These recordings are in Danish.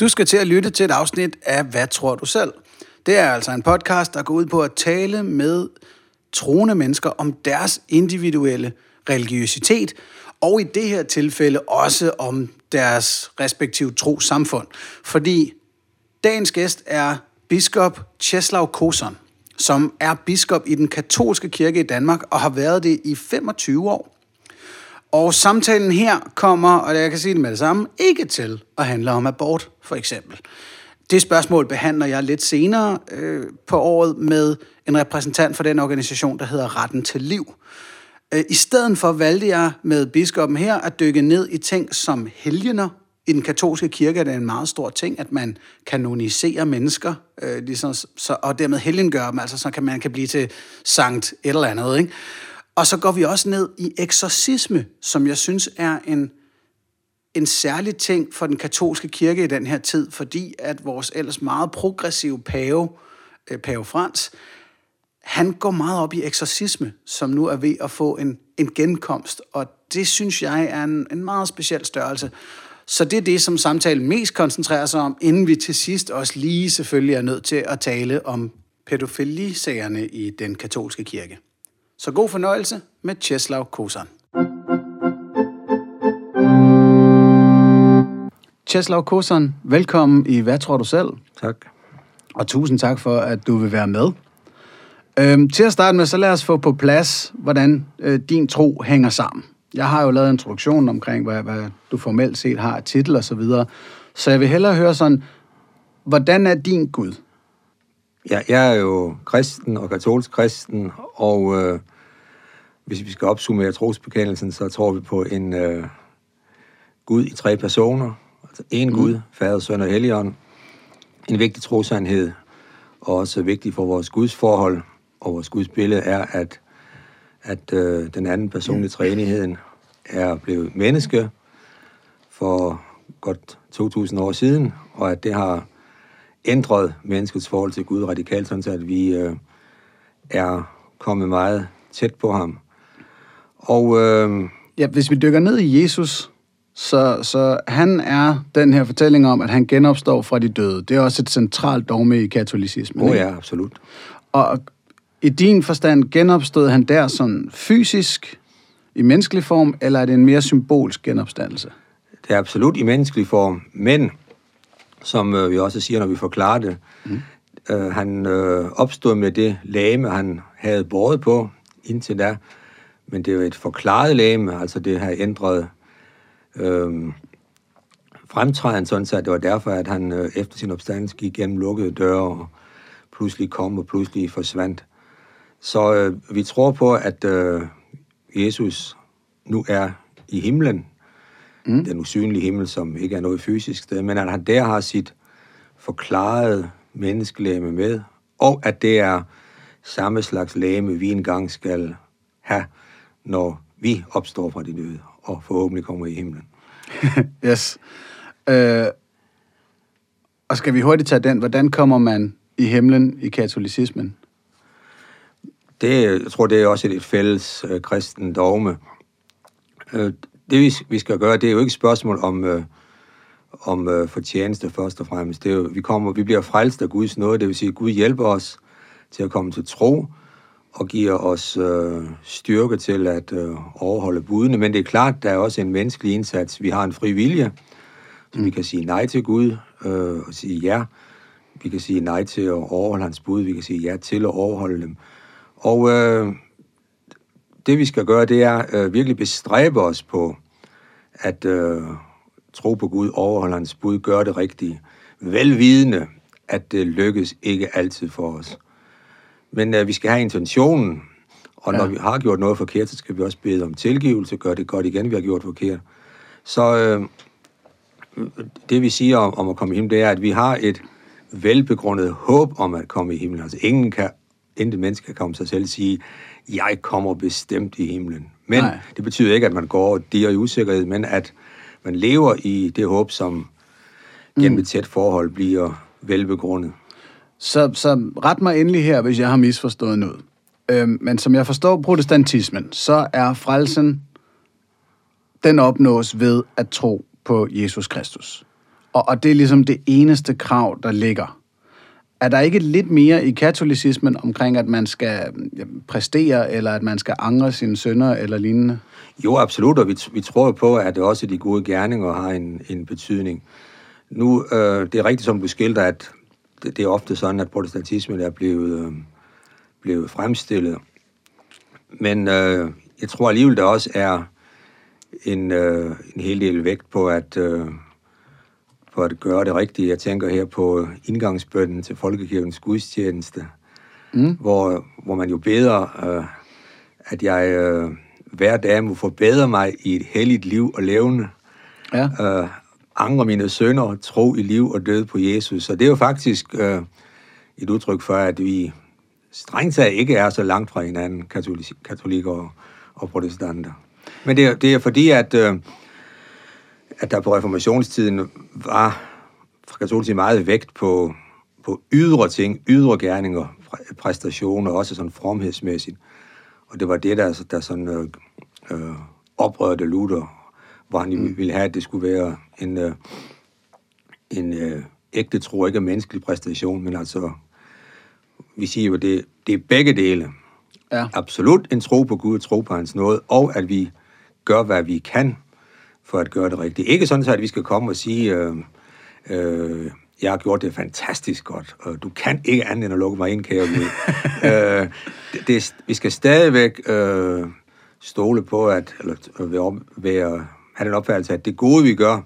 Du skal til at lytte til et afsnit af Hvad tror du selv? Det er altså en podcast, der går ud på at tale med troende mennesker om deres individuelle religiøsitet, og i det her tilfælde også om deres respektive tro samfund. Fordi dagens gæst er biskop Czeslaw Koson, som er biskop i den katolske kirke i Danmark og har været det i 25 år. Og samtalen her kommer, og jeg kan sige det med det samme, ikke til at handle om abort, for eksempel. Det spørgsmål behandler jeg lidt senere øh, på året med en repræsentant for den organisation, der hedder Retten til Liv. Øh, I stedet for valgte jeg med biskoppen her at dykke ned i ting som helgener. I den katolske kirke er det en meget stor ting, at man kanonisere mennesker, øh, ligesom, så, og dermed helgengøre dem, altså så kan man kan blive til sankt et eller andet. Ikke? Og så går vi også ned i eksorcisme, som jeg synes er en, en særlig ting for den katolske kirke i den her tid, fordi at vores ellers meget progressive pave, øh, pave Frans, han går meget op i eksorcisme, som nu er ved at få en, en genkomst, og det synes jeg er en, en meget speciel størrelse. Så det er det, som samtalen mest koncentrerer sig om, inden vi til sidst også lige selvfølgelig er nødt til at tale om pædofilisagerne i den katolske kirke. Så god fornøjelse med Czeslaw Kosan. Czeslaw Kosan, velkommen i Hvad tror du selv? Tak. Og tusind tak for, at du vil være med. Øhm, til at starte med, så lad os få på plads, hvordan øh, din tro hænger sammen. Jeg har jo lavet en introduktion omkring, hvad, hvad du formelt set har af titel og så videre. Så jeg vil hellere høre sådan, hvordan er din Gud? Ja, jeg er jo kristen og katolsk kristen, og øh, hvis vi skal opsummere trosbekendelsen, så tror vi på en øh, Gud i tre personer. Altså en mm. Gud, Fader, Søn og Helligånd. En vigtig trosandhed, og også vigtig for vores Guds forhold og vores Guds billede er, at, at øh, den anden person i træenigheden er blevet menneske for godt 2000 år siden, og at det har ændret menneskets forhold til Gud radikalt, sådan at vi øh, er kommet meget tæt på ham. Og øh, ja, hvis vi dykker ned i Jesus, så, så han er den her fortælling om, at han genopstår fra de døde. Det er også et centralt dogme i katolicismen. Oh ja, absolut. Og i din forstand genopstod han der sådan fysisk, i menneskelig form, eller er det en mere symbolsk genopstandelse? Det er absolut i menneskelig form, men som øh, vi også siger, når vi forklarer det, mm. øh, han øh, opstod med det lame, han havde båret på indtil da, men det er jo et forklaret lame, altså det har ændret øh, fremtræden, sådan så det var derfor, at han øh, efter sin opstandelse gik gennem lukkede døre og pludselig kom og pludselig forsvandt. Så øh, vi tror på, at øh, Jesus nu er i himlen, mm. den usynlige himmel, som ikke er noget fysisk sted, men at han der har sit forklarede menneskelæme med, og at det er samme slags læme, vi engang skal have, når vi opstår fra de døde, og forhåbentlig kommer i himlen. yes. Øh, og skal vi hurtigt tage den, hvordan kommer man i himlen i katolicismen? Det, jeg tror, det er også et fælles øh, kristen dogme. Øh, det vi, skal gøre, det er jo ikke et spørgsmål om, øh, om øh, fortjeneste først og fremmest. Det er jo, vi, kommer, vi bliver frelst af Guds nåde, det vil sige, at Gud hjælper os til at komme til tro og giver os øh, styrke til at øh, overholde budene. Men det er klart, der er også en menneskelig indsats. Vi har en fri vilje, så mm. vi kan sige nej til Gud øh, og sige ja. Vi kan sige nej til at overholde hans bud. Vi kan sige ja til at overholde dem. Og øh, det vi skal gøre, det er øh, virkelig bestræbe os på at øh, tro på Gud, overholde hans bud, gøre det rigtige. Velvidende, at det lykkes ikke altid for os. Men øh, vi skal have intentionen, og når ja. vi har gjort noget forkert, så skal vi også bede om tilgivelse, gøre det godt igen, vi har gjort forkert. Så øh, det vi siger om, om at komme i himlen, det er, at vi har et velbegrundet håb om at komme i himlen. Altså ingen kan, intet menneske kan om sig selv sige, jeg kommer bestemt i himlen. Men Nej. det betyder ikke, at man går og i usikkerhed, men at man lever i det håb, som gennem mm. et tæt forhold bliver velbegrundet. Så, så ret mig endelig her, hvis jeg har misforstået noget. Øhm, men som jeg forstår protestantismen, så er frelsen, den opnås ved at tro på Jesus Kristus. og, og det er ligesom det eneste krav, der ligger. Er der ikke lidt mere i katolicismen omkring, at man skal præstere, eller at man skal angre sine sønner, eller lignende? Jo, absolut, og vi, vi tror på, at også de gode gerninger har en, en betydning. Nu, øh, det er rigtigt, som du skildrer, at det, det er ofte sådan, at protestantismen er blevet, øh, blevet fremstillet. Men øh, jeg tror alligevel, der også er en, øh, en hel del vægt på at, øh, på at gøre det rigtige. Jeg tænker her på indgangsbønden til Folkekirkens gudstjeneste, mm. hvor, hvor man jo beder, øh, at jeg øh, hver dag må forbedre mig i et helligt liv og levende. Ja. Øh, angre mine sønder, tro i liv og død på Jesus. Så det er jo faktisk øh, et udtryk for, at vi strengt taget ikke er så langt fra hinanden, katolikker og, og protestanter. Men det er, det er fordi, at, øh, at der på reformationstiden var fra katolisk meget vægt på, på ydre ting, ydre gerninger, præstationer, også sådan fromhedsmæssigt. Og det var det, der, der sådan øh, øh, oprørte Luther, hvor han mm. ville have, at det skulle være en, øh, en øh, ægte tro, ikke en menneskelig præstation, men altså, vi siger jo, det, det er begge dele. Ja. Absolut en tro på Gud, tro på hans nåde, og at vi gør, hvad vi kan for at gøre det rigtigt. Ikke sådan, at vi skal komme og sige, øh, øh, jeg har gjort det fantastisk godt, og du kan ikke andet end at lukke mig ind, kære Gud. øh, det, det, vi skal stadigvæk øh, stole på, at, eller være, være, have den opfattelse, at det gode, vi gør,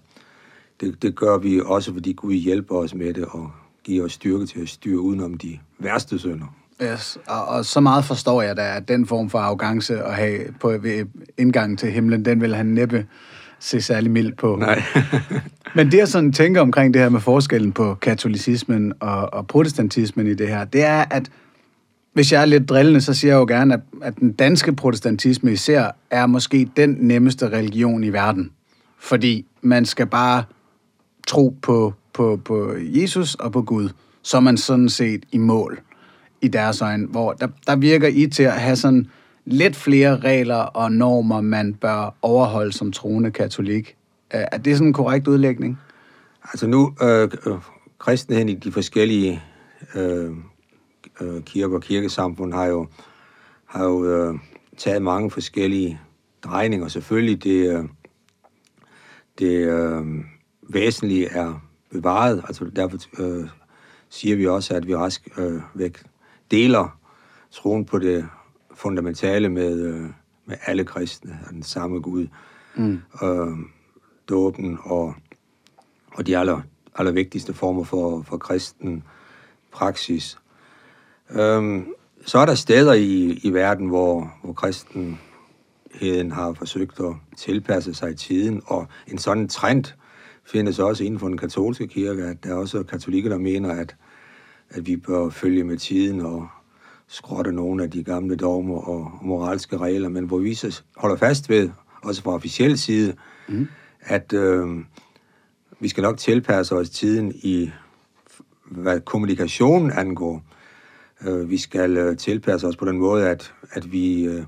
det, det gør vi også, fordi Gud hjælper os med det, og giver os styrke til at styre udenom de værste synder. Yes, og, og så meget forstår jeg da, at den form for arrogance at have på ved indgangen til himlen, den vil han næppe se særlig mildt på. Nej. Men det, jeg sådan tænker omkring det her med forskellen på katolicismen og, og protestantismen i det her, det er, at hvis jeg er lidt drillende, så siger jeg jo gerne, at, at den danske protestantisme især er måske den nemmeste religion i verden. Fordi man skal bare tro på, på, på Jesus og på Gud, så er man sådan set i mål i deres øjne, hvor der, der virker I til at have sådan lidt flere regler og normer, man bør overholde som troende katolik. Er det sådan en korrekt udlægning? Altså nu, øh, kristenheden i de forskellige øh, øh, kirker og kirkesamfund har jo, har jo øh, taget mange forskellige drejninger. Selvfølgelig det, øh, det øh, væsentlige er bevaret, altså derfor øh, siger vi også, at vi rask øh, væk deler troen på det fundamentale med, øh, med alle kristne, den samme Gud. Mm. Øh, dåben og, og de aller, aller vigtigste former for, for kristen praksis. Øhm, så er der steder i, i verden, hvor, hvor kristenheden har forsøgt at tilpasse sig tiden, og en sådan trend findes også inden for den katolske kirke, at der er også katolikker, der mener, at at vi bør følge med tiden og skrotte nogle af de gamle dogmer og moralske regler, men hvor vi så holder fast ved, også fra officiel side, mm. at øh, vi skal nok tilpasse os tiden i, hvad kommunikationen angår. Øh, vi skal øh, tilpasse os på den måde, at, at vi øh,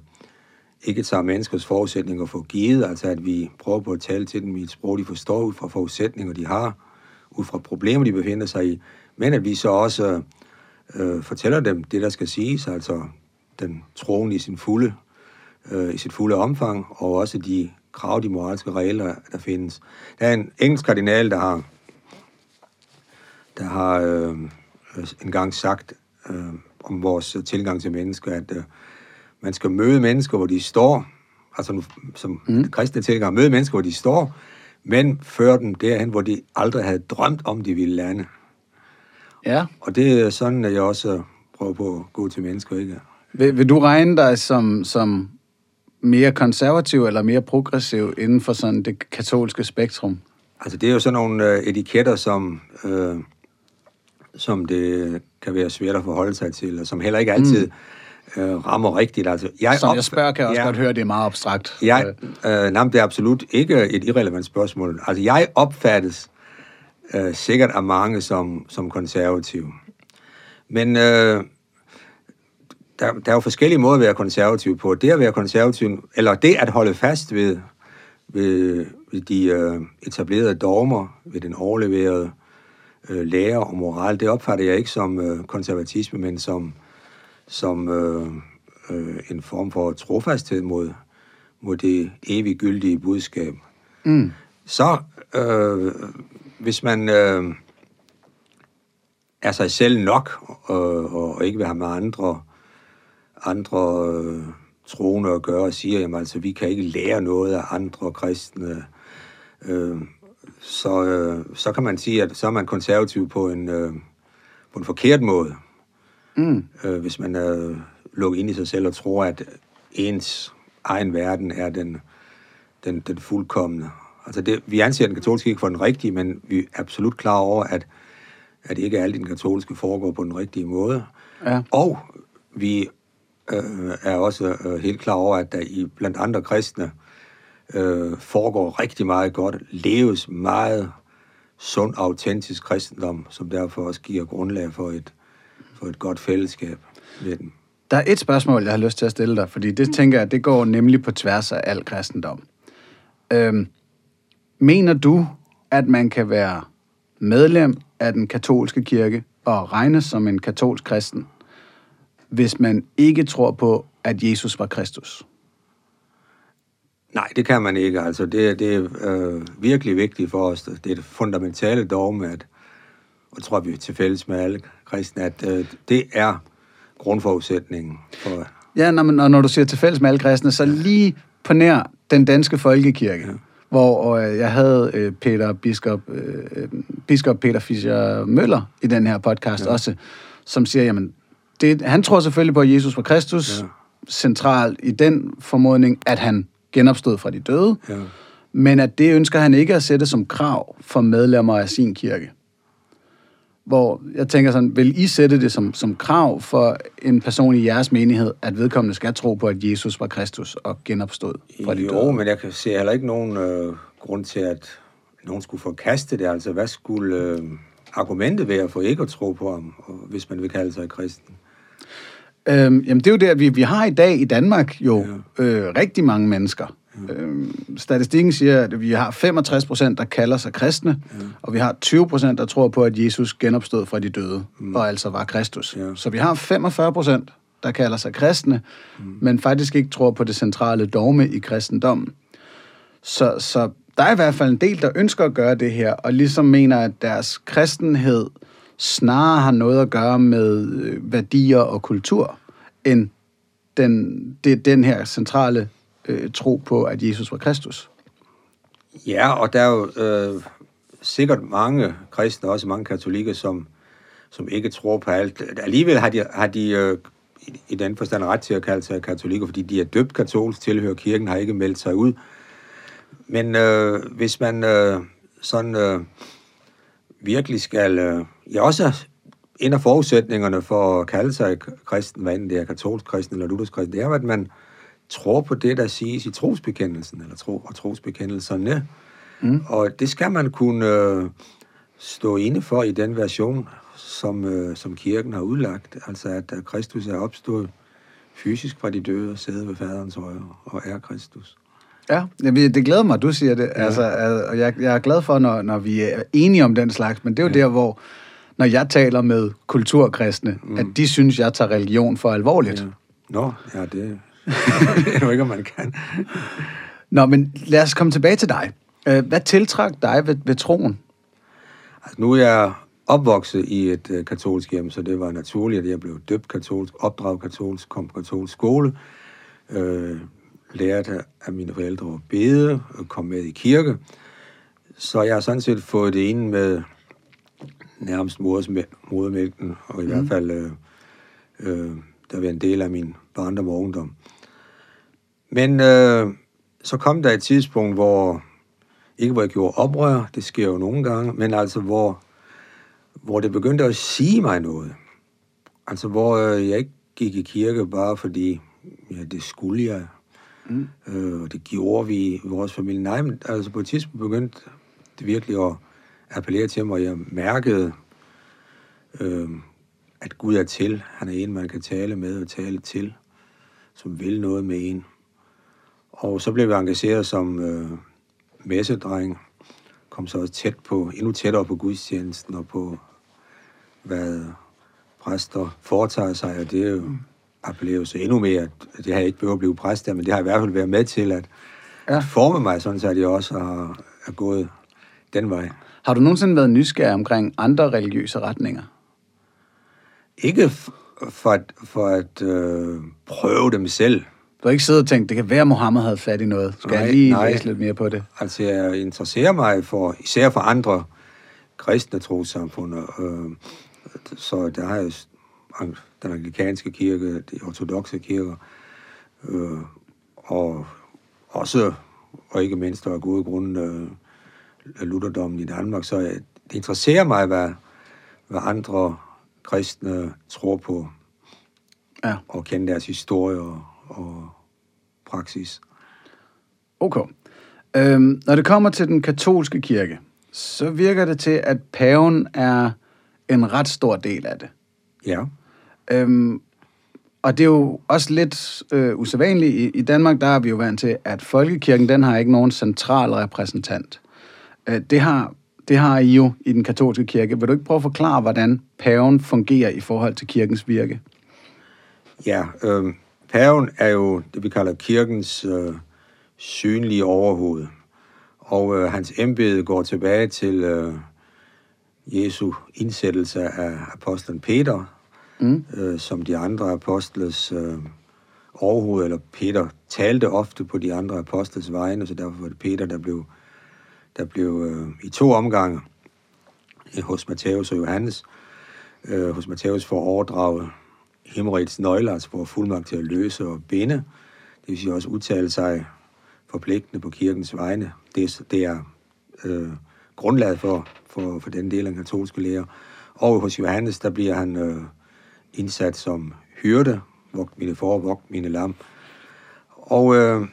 ikke tager menneskers forudsætninger for givet, altså at vi prøver på at tale til dem i et sprog, de forstår ud fra forudsætninger, de har, ud fra problemer, de befinder sig i, men at vi så også øh, fortæller dem det, der skal siges, altså den troen i sin fulde, øh, i sit fulde omfang, og også de krav, de moralske regler, der findes. Der er en engelsk kardinal, der har, der har øh, engang sagt øh, om vores tilgang til mennesker, at øh, man skal møde mennesker, hvor de står, altså som mm. kristne tilgang, møde mennesker, hvor de står, men føre dem derhen, hvor de aldrig havde drømt om, de ville lande. Ja. Og det er sådan, at jeg også prøver på at gå til mennesker, ikke? Vil, vil du regne dig som, som mere konservativ eller mere progressiv inden for sådan det katolske spektrum? Altså, det er jo sådan nogle øh, etiketter, som, øh, som det kan være svært at forholde sig til, og som heller ikke altid mm. øh, rammer rigtigt. Altså, jeg som jeg spørger, kan jeg også ja, godt høre, det er meget abstrakt. Jeg, øh, nej, det er absolut ikke et irrelevant spørgsmål. Altså, jeg opfattes øh, sikkert er mange som, som konservative. Men øh, der, der er jo forskellige måder at være konservativ på. Det at være konservativ, eller det at holde fast ved, ved, ved de øh, etablerede dogmer, ved den overleverede øh, lære og moral. Det opfatter jeg ikke som øh, konservatisme, men som, som øh, øh, en form for trofasthed mod, mod det evigt gyldige budskab. Mm. Så øh, hvis man øh, er sig selv nok, øh, og ikke vil have med andre, andre øh, troende at gøre, og siger, jamen altså, vi kan ikke lære noget af andre kristne, øh, så, øh, så kan man sige, at så er man konservativ på en, øh, på en forkert måde. Mm. Øh, hvis man er lukket ind i sig selv og tror, at ens egen verden er den, den, den fuldkommende. Altså det, vi anser den katolske ikke for den rigtige, men vi er absolut klar over, at, at ikke alt i den katolske foregår på den rigtige måde. Ja. Og vi øh, er også øh, helt klar over, at der i blandt andre kristne øh, foregår rigtig meget godt, leves meget sund, autentisk kristendom, som derfor også giver grundlag for et, for et godt fællesskab med dem. Der er et spørgsmål, jeg har lyst til at stille dig, fordi det tænker jeg, det går nemlig på tværs af al kristendom. Øhm, mener du, at man kan være medlem af den katolske kirke og regnes som en katolsk kristen, hvis man ikke tror på, at Jesus var Kristus? Nej, det kan man ikke. Altså, det, det er øh, virkelig vigtigt for os. Det er det fundamentale dogme, at, og tror vi til fælles med alle kristne, at øh, det er grundforudsætningen for... Ja, når, man, og når du siger til fælles med alle kristne, så lige på nær den danske folkekirke, ja. Hvor øh, jeg havde øh, Peter Biskop, øh, Biskop Peter Fischer Møller i den her podcast ja. også, som siger, jamen, det, han tror selvfølgelig på, at Jesus var Kristus, ja. centralt i den formodning, at han genopstod fra de døde, ja. men at det ønsker han ikke at sætte som krav for medlemmer af sin kirke. Hvor jeg tænker sådan, vil I sætte det som, som krav for en person i jeres menighed, at vedkommende skal tro på, at Jesus var Kristus og genopstod fra de døde? Jo, men jeg kan se heller ikke nogen øh, grund til, at nogen skulle forkaste det. Altså, hvad skulle øh, argumentet være for ikke at tro på ham, hvis man vil kalde sig kristen? Øhm, jamen det er jo det, at vi, vi har i dag i Danmark jo ja. øh, rigtig mange mennesker. Ja. Øhm, statistikken siger, at vi har 65 procent, der kalder sig kristne, ja. og vi har 20 procent, der tror på, at Jesus genopstod fra de døde, mm. og altså var Kristus. Ja. Så vi har 45 procent, der kalder sig kristne, mm. men faktisk ikke tror på det centrale dogme i kristendommen. Så, så der er i hvert fald en del, der ønsker at gøre det her, og ligesom mener, at deres kristenhed snarere har noget at gøre med øh, værdier og kultur, end den, det, den her centrale øh, tro på, at Jesus var Kristus. Ja, og der er jo øh, sikkert mange kristne, også mange katolikker, som, som ikke tror på alt. Alligevel har de, har de øh, i den forstand ret til at kalde sig katolikker, fordi de er døbt katolsk, tilhører kirken, har ikke meldt sig ud. Men øh, hvis man øh, sådan øh, virkelig skal... Øh, ja, også en af forudsætningerne for at kalde sig kristen, hvad enten det er katolsk kristen eller luthersk kristen, det er, at man tror på det, der siges i trosbekendelsen, eller tro og trosbekendelserne. Mm. Og det skal man kunne øh, stå inde for i den version, som, øh, som kirken har udlagt. Altså, at Kristus er opstået fysisk fra de døde og sidder ved faderens højre og er Kristus. Ja, det glæder mig, at du siger det. Ja. Altså, og jeg, jeg er glad for, når, når vi er enige om den slags, men det er jo ja. der, hvor når jeg taler med kulturkristne, mm. at de synes, jeg tager religion for alvorligt. Ja. Nå, ja, det, det er jo ikke, om man kan. Nå, men lad os komme tilbage til dig. Øh, hvad tiltrak dig ved, ved troen? Altså, nu er jeg opvokset i et uh, katolsk hjem, så det var naturligt, at jeg blev døbt katolsk, opdraget katolsk, kom på katolsk skole, øh, lærte af mine forældre at bede, og kom med i kirke. Så jeg har sådan set fået det ene med nærmest modermælken, og i mm. hvert fald øh, øh, der var en del af min barndom og ungdom. Men øh, så kom der et tidspunkt, hvor, ikke hvor jeg gjorde oprør, det sker jo nogle gange, men altså hvor, hvor det begyndte at sige mig noget. Altså hvor øh, jeg ikke gik i kirke bare fordi, ja, det skulle jeg, Mm. Øh, det gjorde vi i vores familie. Nej, men altså på et tidspunkt begyndte det virkelig at appellere til mig, og jeg mærkede, øh, at Gud er til. Han er en, man kan tale med og tale til, som vil noget med en. Og så blev jeg engageret som, øh, messedreng, kom så også tæt på, endnu tættere på gudstjenesten og på, hvad præster foretager sig, og det er jo appellerer så endnu mere, at det har jeg ikke behøvet at blive præst der, men det har i hvert fald været med til at, ja. forme mig, sådan så jeg også har, er gået den vej. Har du nogensinde været nysgerrig omkring andre religiøse retninger? Ikke for at, for at øh, prøve dem selv. Du har ikke siddet og tænkt, det kan være, at Mohammed havde fat i noget. Skal nej, jeg lige nej. læse lidt mere på det? Altså, jeg interesserer mig for, især for andre kristne trosamfund. Øh, så der har jeg den anglikanske kirke, de ortodoxe kirker, øh, og også, og ikke mindst af gode grunde, øh, Lutherdommen i Danmark. Så det interesserer mig, hvad, hvad andre kristne tror på, ja. og kende deres historie og, og praksis. Okay. Øhm, når det kommer til den katolske kirke, så virker det til, at paven er en ret stor del af det. Ja. Øhm, og det er jo også lidt øh, usædvanligt. I, I Danmark, der er vi jo vant til, at folkekirken, den har ikke nogen central repræsentant. Øh, det, har, det har I jo i den katolske kirke. Vil du ikke prøve at forklare, hvordan paven fungerer i forhold til kirkens virke? Ja, øh, paven er jo det, vi kalder kirkens øh, synlige overhoved. Og øh, hans embede går tilbage til øh, Jesu indsættelse af apostlen Peter, mm. øh, som de andre apostles øh, overhoved, eller Peter talte ofte på de andre apostles vegne, så derfor var det Peter, der blev, der blev øh, i to omgange hos Matthæus og Johannes. Øh, hos Matthæus for at overdrage himmerigets nøgler, altså får fuldmagt til at løse og binde. Det vil sige også udtale sig forpligtende på kirkens vegne. Det, det er øh, grundlaget for, for, for den del af den katolske lære. Og hos Johannes, der bliver han øh, indsat som hyrde, vogt mine for, vogt mine lam. Og øh,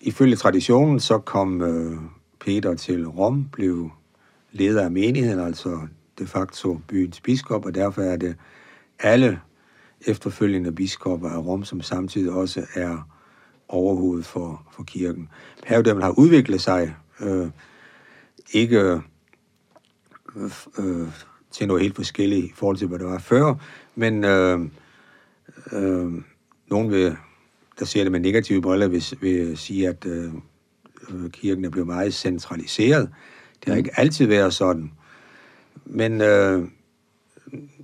ifølge traditionen, så kom øh, Peter til Rom, blev leder af menigheden, altså de facto byens biskop, og derfor er det alle efterfølgende biskopper af Rom, som samtidig også er overhovedet for, for kirken. Pavedømmet har udviklet sig øh, ikke øh, øh, til noget helt forskelligt i forhold til, hvad det var før. Men øh, øh, nogen vil, der ser det med negative briller, vil, vil sige, at øh, øh, kirken er blevet meget centraliseret. Det har mm. ikke altid været sådan. Men øh,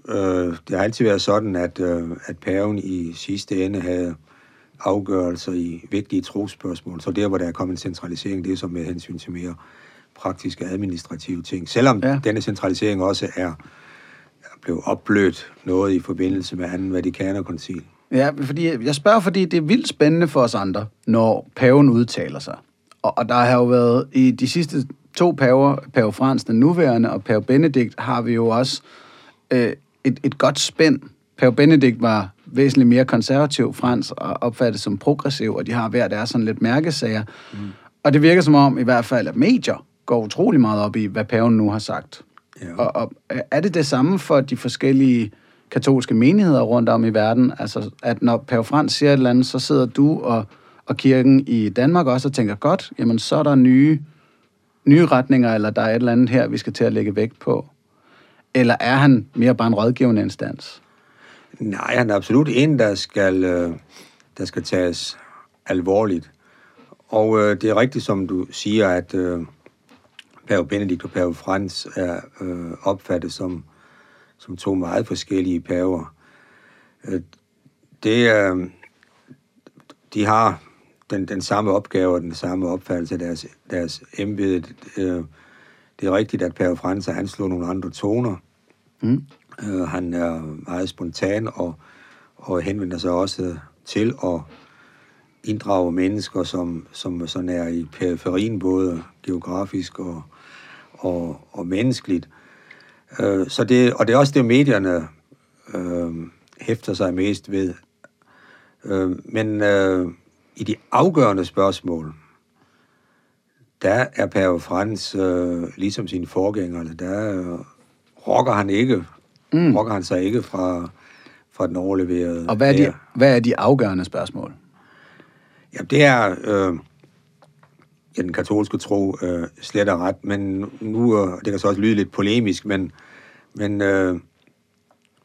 øh, det har altid været sådan, at, øh, at paven i sidste ende havde afgørelser i vigtige trospørgsmål. Så der, hvor der er kommet en centralisering, det er så med hensyn til mere praktiske administrative ting. Selvom ja. denne centralisering også er blev opblødt noget i forbindelse med anden Vatikanerkoncil. Ja, fordi jeg spørger, fordi det er vildt spændende for os andre, når paven udtaler sig. Og, og der har jo været i de sidste to paver, pave Frans den nuværende og pave Benedikt, har vi jo også øh, et, et godt spænd. Pave Benedikt var væsentligt mere konservativ, Frans og opfattet som progressiv, og de har hver deres sådan lidt mærkesager. Mm. Og det virker som om, i hvert fald, at medier går utrolig meget op i, hvad paven nu har sagt. Ja. Og, og er det det samme for de forskellige katolske menigheder rundt om i verden? Altså, at når Pave Frans siger et eller andet, så sidder du og, og kirken i Danmark også og tænker, godt, jamen så er der nye, nye retninger, eller der er et eller andet her, vi skal til at lægge vægt på. Eller er han mere bare en rådgivende instans? Nej, han er absolut en, der skal, øh, der skal tages alvorligt. Og øh, det er rigtigt, som du siger, at øh, Pave Benedikt og Pave Frans er øh, opfattet som, som to meget forskellige paver. Øh, det er, de har den, den samme opgave og den samme opfattelse af deres, deres embede. Øh, det er rigtigt, at Pave Frans han slår nogle andre toner. Mm. Øh, han er meget spontan og, og henvender sig også til at inddrage mennesker, som, som sådan er i periferien, både geografisk og, og, og menneskeligt. Øh, så det, og det er også det, medierne øh, hæfter sig mest ved. Øh, men øh, i de afgørende spørgsmål, der er Pave Frans øh, ligesom sine forgængere, der øh, rokker han ikke, mm. rokker han sig ikke fra, fra den overleverede. Og hvad er, de, hvad er de afgørende spørgsmål? Jamen, det er, øh, ja, den katolske tro øh, slet og ret, men nu, øh, det kan så også lyde lidt polemisk, men, men øh,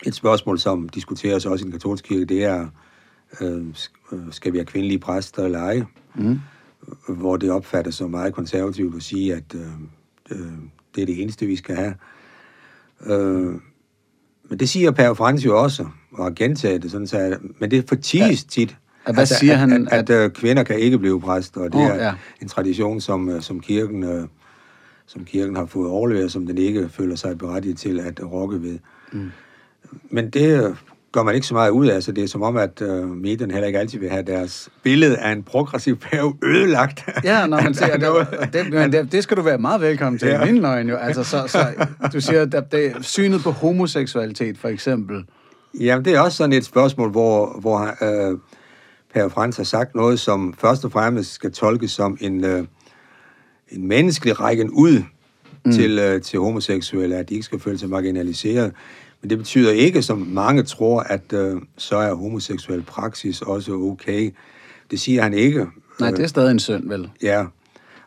et spørgsmål, som diskuteres også i den katolske kirke, det er, øh, skal vi have kvindelige præster eller ej? Mm. Hvor det opfattes som meget konservativt at sige, at øh, øh, det er det eneste, vi skal have. Øh, men det siger Pave Frans jo også, og har gentaget det sådan, så, men det forties ja. tit, hvad at, siger at, han? At, at, at, at kvinder kan ikke blive præster, og det oh, er ja. en tradition, som, øh, som kirken øh, som kirken har fået overleveret, som den ikke føler sig berettiget til at rokke ved. Mm. Men det gør man ikke så meget ud af, så det er som om, at uh, medierne heller ikke altid vil have deres billede af en progressiv pave ødelagt. Ja, når man siger, det, det, men det, det skal du være meget velkommen til ja. min jo. Altså, så, så, du siger, at det, synet på homoseksualitet for eksempel. Jamen, det er også sådan et spørgsmål, hvor, hvor uh, Pave Frans har sagt noget, som først og fremmest skal tolkes som en, uh, en menneskelig rækken ud mm. til, uh, til homoseksuelle, at de ikke skal føle sig marginaliseret. Men det betyder ikke, som mange tror, at øh, så er homoseksuel praksis også okay. Det siger han ikke. Nej, det er stadig en synd, vel? Ja.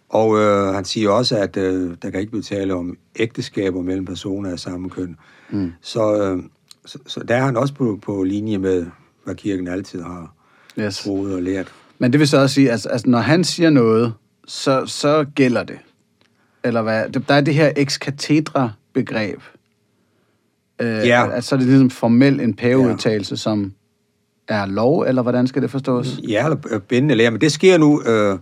Og øh, han siger også, at øh, der kan ikke blive tale om ægteskaber mellem personer af samme køn. Mm. Så, øh, så, så der er han også på, på linje med, hvad kirken altid har yes. troet og lært. Men det vil så også sige, at altså, altså, når han siger noget, så, så gælder det. Eller hvad? Der er det her ex cathedra begreb, Øh, ja. At så er det ligesom formelt en paveudtalelse, ja. som er lov, eller hvordan skal det forstås? Ja, eller bindende lære, men det sker nu øh,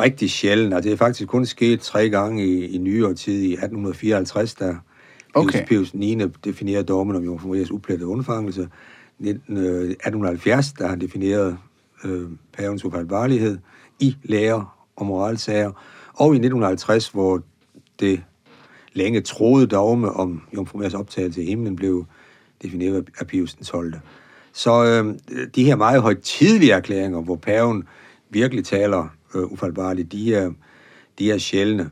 rigtig sjældent, og det er faktisk kun sket tre gange i, i nyere tid, i 1854, da okay. Pius 9. definerede dommen om Jomfru Marias uplettede undfangelse. 1870, da han definerede øh, pavens ufejlbarlighed i lærer og moralsager, og i 1950, hvor det længe troede dogme om Jomfru Marias optagelse i himlen blev defineret af Pius den 12. Så øh, de her meget højtidlige erklæringer, hvor paven virkelig taler øh, ufaldbarligt, de er, de er sjældne.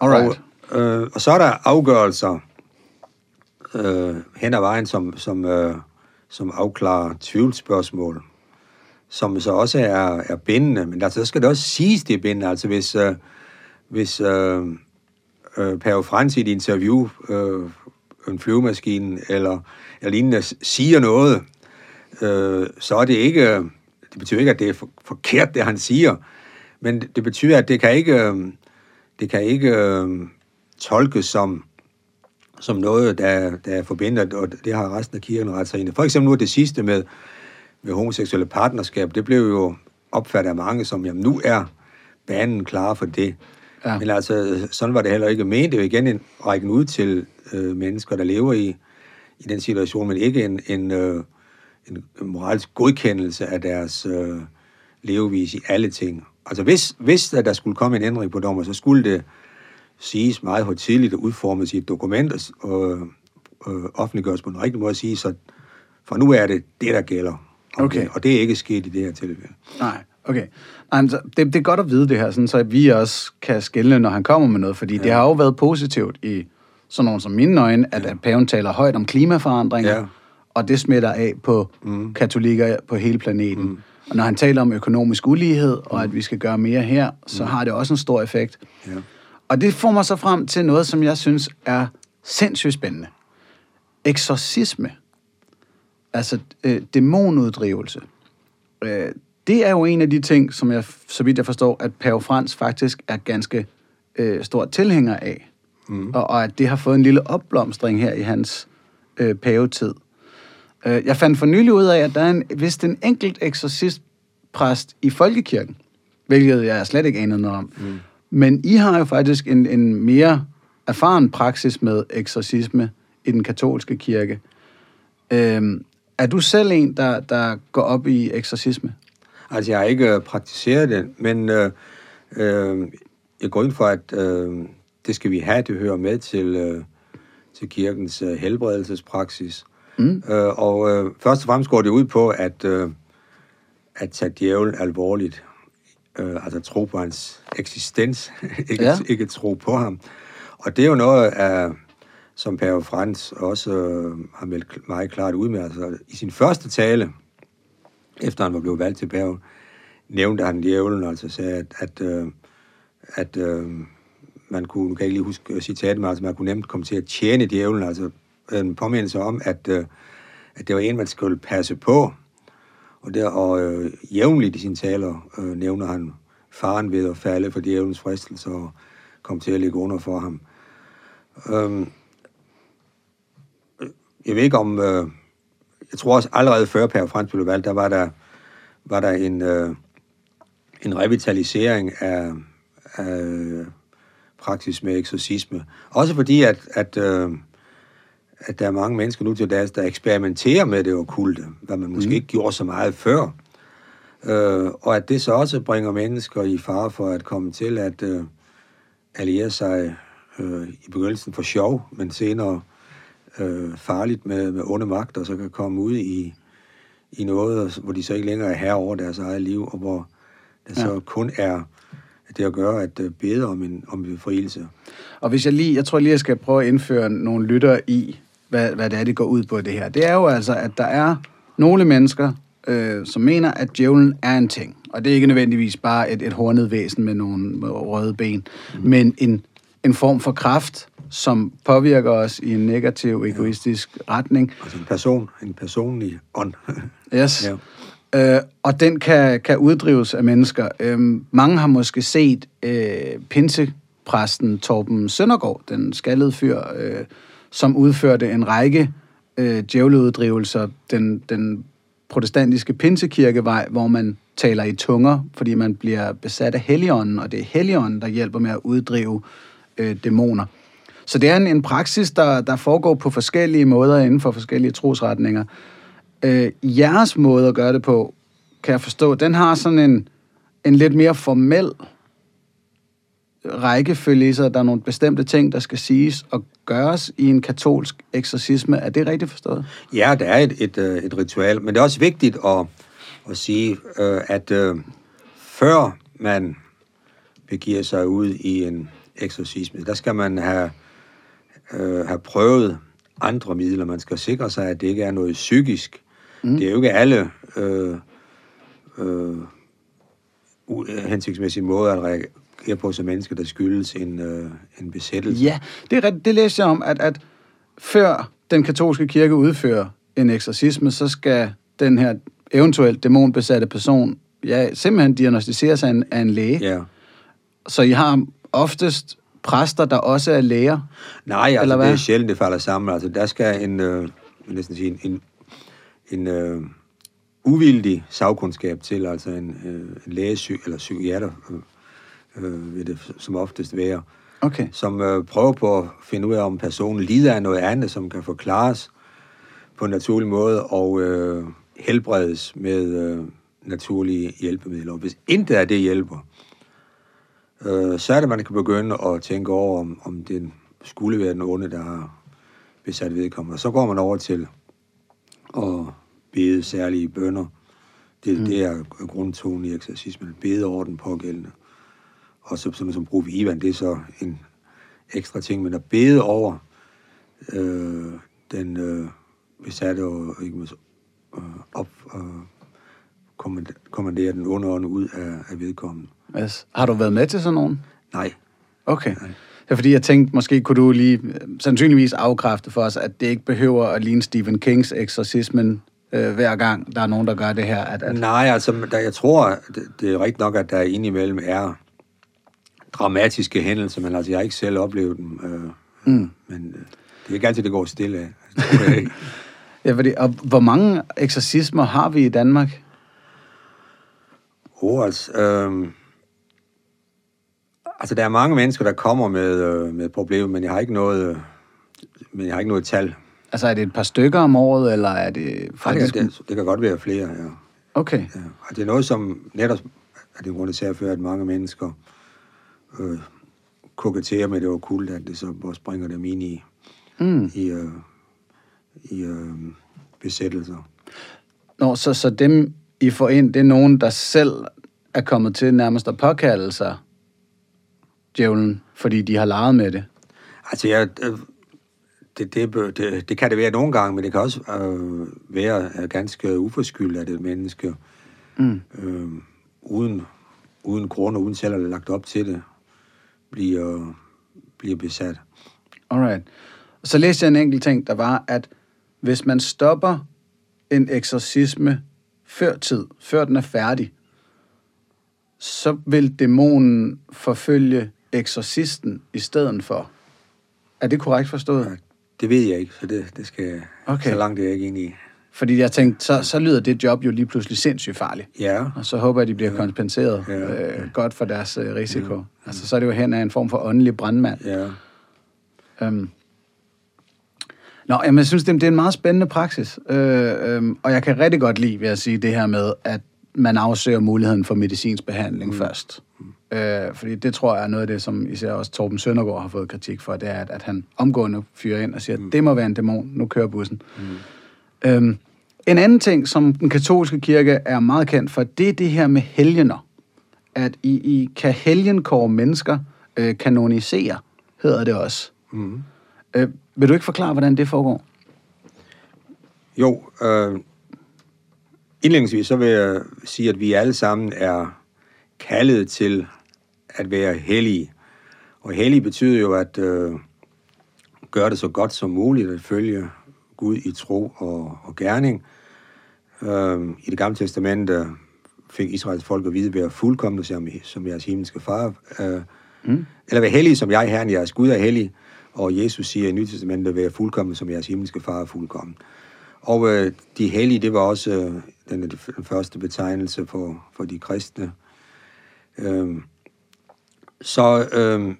Alright. Og, øh, og så er der afgørelser øh, hen ad vejen, som, som, øh, som afklarer tvivlsspørgsmål, som så også er, er bindende, men altså, så skal det også siges, det er bindende. Altså hvis, øh, hvis øh, øh, Pave Frans i et interview, øh, en flyvemaskine eller, eller lignende, siger noget, øh, så er det ikke, det betyder ikke, at det er for, forkert, det han siger, men det betyder, at det kan ikke, øh, det kan ikke øh, tolkes som, som noget, der, der er forbindet, og det har resten af kirken ret sig ind. For eksempel nu det sidste med, med homoseksuelle partnerskab, det blev jo opfattet af mange som, jamen nu er banen klar for det. Ja. Men altså, sådan var det heller ikke ment. Det er jo igen en rækken ud til øh, mennesker, der lever i, i den situation, men ikke en, en, øh, en moralsk godkendelse af deres øh, levevis i alle ting. Altså, hvis, hvis der skulle komme en ændring på dommer, så skulle det siges meget højtidligt og udformes i et dokument og øh, offentliggøres på en rigtig måde at sige, så for nu er det det, der gælder. Okay. Det, og det er ikke sket i det her tilfælde. Nej. Okay. Altså, det, det er godt at vide det her, sådan, så vi også kan skille, når han kommer med noget, fordi ja. det har jo været positivt i sådan nogen som mine øjne, at, ja. at paven taler højt om klimaforandringer, ja. og det smitter af på mm. katolikker på hele planeten. Mm. Og når han taler om økonomisk ulighed, og mm. at vi skal gøre mere her, så mm. har det også en stor effekt. Ja. Og det får mig så frem til noget, som jeg synes er sindssygt spændende. Eksorcisme. Altså øh, dæmonuddrivelse. Øh, det er jo en af de ting, som jeg, så vidt jeg forstår, at Pave Frans faktisk er ganske øh, stor tilhænger af. Mm. Og, og at det har fået en lille opblomstring her i hans øh, pavetid. Øh, jeg fandt for nylig ud af, at der er en, vist en enkelt eksorcistpræst i folkekirken, hvilket jeg slet ikke anede noget om. Mm. Men I har jo faktisk en, en mere erfaren praksis med eksorcisme i den katolske kirke. Øh, er du selv en, der, der går op i eksorcisme? Altså, jeg har ikke øh, praktiseret det, men øh, øh, jeg går ind for, at øh, det skal vi have. Det hører med til, øh, til kirkens øh, helbredelsespraksis. Mm. Øh, og øh, først og fremmest går det ud på, at, øh, at tage djævlen alvorligt. Øh, altså tro på hans eksistens, ikke, ja. ikke tro på ham. Og det er jo noget af, som Pave Frans også øh, har meldt meget klart ud med. Altså, I sin første tale, efter han var blevet valgt til pave, nævnte han djævlen, altså sagde, at, at, øh, at øh, man kunne, nu kan jeg ikke lige huske øh, citatet, men altså man kunne nemt komme til at tjene djævlen, altså en påmindelse om, at, øh, at det var en, man skulle passe på, og, der, og øh, jævnligt i sine taler øh, nævner han faren ved at falde for djævelens fristelse og komme til at ligge under for ham. Øhm, øh, jeg ved ikke om... Øh, jeg tror også allerede før Per Frans blev valgt, der var der, var der en, øh, en revitalisering af, af praksis med eksorcisme. Også fordi, at, at, øh, at der er mange mennesker nu til dags, der eksperimenterer med det okulte, hvad man måske mm. ikke gjorde så meget før. Øh, og at det så også bringer mennesker i fare for at komme til at øh, alliere sig øh, i begyndelsen for sjov, men senere øh, farligt med, med onde magter, så kan komme ud i, i noget, hvor de så ikke længere er herre over deres eget liv, og hvor det ja. så kun er det at gøre at øh, bede om en, om befrielse. Og hvis jeg lige, jeg tror lige, jeg skal prøve at indføre nogle lytter i, hvad, hvad det er, det går ud på det her. Det er jo altså, at der er nogle mennesker, øh, som mener, at djævlen er en ting. Og det er ikke nødvendigvis bare et, et hornet væsen med nogle røde ben, mm. men en, en form for kraft, som påvirker os i en negativ, egoistisk ja. retning. Altså en person, en personlig ånd. yes. Ja. Øh, og den kan, kan uddrives af mennesker. Øh, mange har måske set øh, pinsepræsten Torben Søndergaard, den skaldede fyr, øh, som udførte en række øh, djævleuddrivelser. Den, den protestantiske pinsekirkevej, hvor man taler i tunger, fordi man bliver besat af helligånden, og det er helligånden, der hjælper med at uddrive øh, dæmoner. Så det er en, en praksis, der, der foregår på forskellige måder inden for forskellige trosretninger. Øh, jeres måde at gøre det på, kan jeg forstå, den har sådan en, en lidt mere formel rækkefølge så der er nogle bestemte ting, der skal siges og gøres i en katolsk eksorcisme. Er det rigtigt forstået? Ja, det er et, et, øh, et ritual, men det er også vigtigt at, at sige, øh, at øh, før man begiver sig ud i en eksorcisme, der skal man have øh, have prøvet andre midler. Man skal sikre sig, at det ikke er noget psykisk. Mm. Det er jo ikke alle øh, øh, hensigtsmæssige måder at reagere på som mennesker, der skyldes en, øh, en besættelse. Ja, det, er, det læste jeg om, at, at før den katolske kirke udfører en eksorcisme, så skal den her eventuelt dæmonbesatte person ja, simpelthen diagnostiseres af en, af en læge. Ja. Så I har oftest præster, der også er læger? Nej, altså, eller hvad? det er sjældent, det falder sammen. Altså, der skal en, øh, næsten sige, en, en, en øh, uvildig sagkundskab til, altså en, øh, en læge eller psykiater, øh, øh, vil det som oftest være, okay. som øh, prøver på at finde ud af, om personen lider af noget andet, som kan forklares på en naturlig måde, og øh, helbredes med øh, naturlige hjælpemidler. Hvis intet af det hjælper, øh, så er det, man kan begynde at tænke over, om, om det skulle være den onde, der har besat vedkommende. Så går man over til at bede særlige bønder. Det, mm. det er grundtonen i eksorcismen. Bede over den pågældende. Og så, som, som brug Ivan, det er så en ekstra ting, men at bede over øh, den øh, besatte og ikke, øh, op, øh, kommandere den onde ånd ud af, af vedkommende. Yes. Har du været med til sådan nogen? Nej. Okay. Nej. Det er fordi, jeg tænkte, måske kunne du lige øh, sandsynligvis afkræfte for os, at det ikke behøver at ligne Stephen Kings eksorcismen øh, hver gang, der er nogen, der gør det her. At, at... Nej, altså, der, jeg tror, det, det er rigtigt nok, at der indimellem er dramatiske hændelser, men altså, jeg har ikke selv oplevet dem. Øh, mm. Men øh, det er ikke altid, det går stille af. Ja, fordi, og hvor mange eksorcismer har vi i Danmark? Oh, altså, øh, Altså, der er mange mennesker, der kommer med, øh, med problemer, men jeg har ikke noget, øh, men jeg har ikke noget tal. Altså, er det et par stykker om året, eller er det faktisk... Ja, det, det, det kan godt være flere, ja. Okay. Ja. Og det er noget, som netop er det grund til at føre, at mange mennesker øh, koketterer med det okult, at det så også bringer dem ind i, mm. i, øh, i øh, besættelser. Nå, så, så dem, I får ind, det er nogen, der selv er kommet til nærmest at påkalde sig djævlen, fordi de har leget med det? Altså, jeg, øh, det, det, det, det kan det være nogle gange, men det kan også øh, være ganske uforskyldt, at et menneske mm. øh, uden, uden grund og uden selv har lagt op til det, bliver, bliver besat. Alright. Så læste jeg en enkelt ting, der var, at hvis man stopper en eksorcisme før tid, før den er færdig, så vil dæmonen forfølge eksorcisten i stedet for. Er det korrekt forstået? Det ved jeg ikke, så det, det skal Okay. så langt er jeg ikke ind i. Fordi jeg tænkte, så, så lyder det job jo lige pludselig sindssygt farligt. Ja, Og så håber jeg, de bliver ja. kompenseret Ja. øh, godt for deres øh, risiko. Ja. Altså, så er det jo hen af en form for åndelig brandmand. ja. Øhm. Nå, jamen, jeg synes, det, det er en meget spændende praksis. Øh, øhm, og jeg kan rigtig godt lide, vil jeg sige, det her med, at man afsøger muligheden for medicinsk behandling mm. først. Øh, fordi det tror jeg er noget af det, som især også Torben Søndergaard har fået kritik for, det er, at, at han omgående fyrer ind og siger, mm. det må være en dæmon, nu kører bussen. Mm. Øhm, en anden ting, som den katolske kirke er meget kendt for, det er det her med helgener. At I, I kan helgenkåre mennesker øh, kanonisere, hedder det også. Mm. Øh, vil du ikke forklare, hvordan det foregår? Jo, øh, indledningsvis så vil jeg sige, at vi alle sammen er kaldet til at være hellige. Og hellige betyder jo at øh, gøre det så godt som muligt, at følge Gud i tro og, og gerning. Øh, I det gamle testament øh, fik Israels folk at vide, at være fuldkommende som, som jeres himmelske far. Øh, mm. Eller være hellige, som jeg, Herren, jeres Gud, er hellig. Og Jesus siger i Nyt Testamentet, at være fuldkommende, som jeres himmelske far er fuldkommen. Og øh, de hellige, det var også øh, den, den første betegnelse for, for de kristne. Øh, så øh,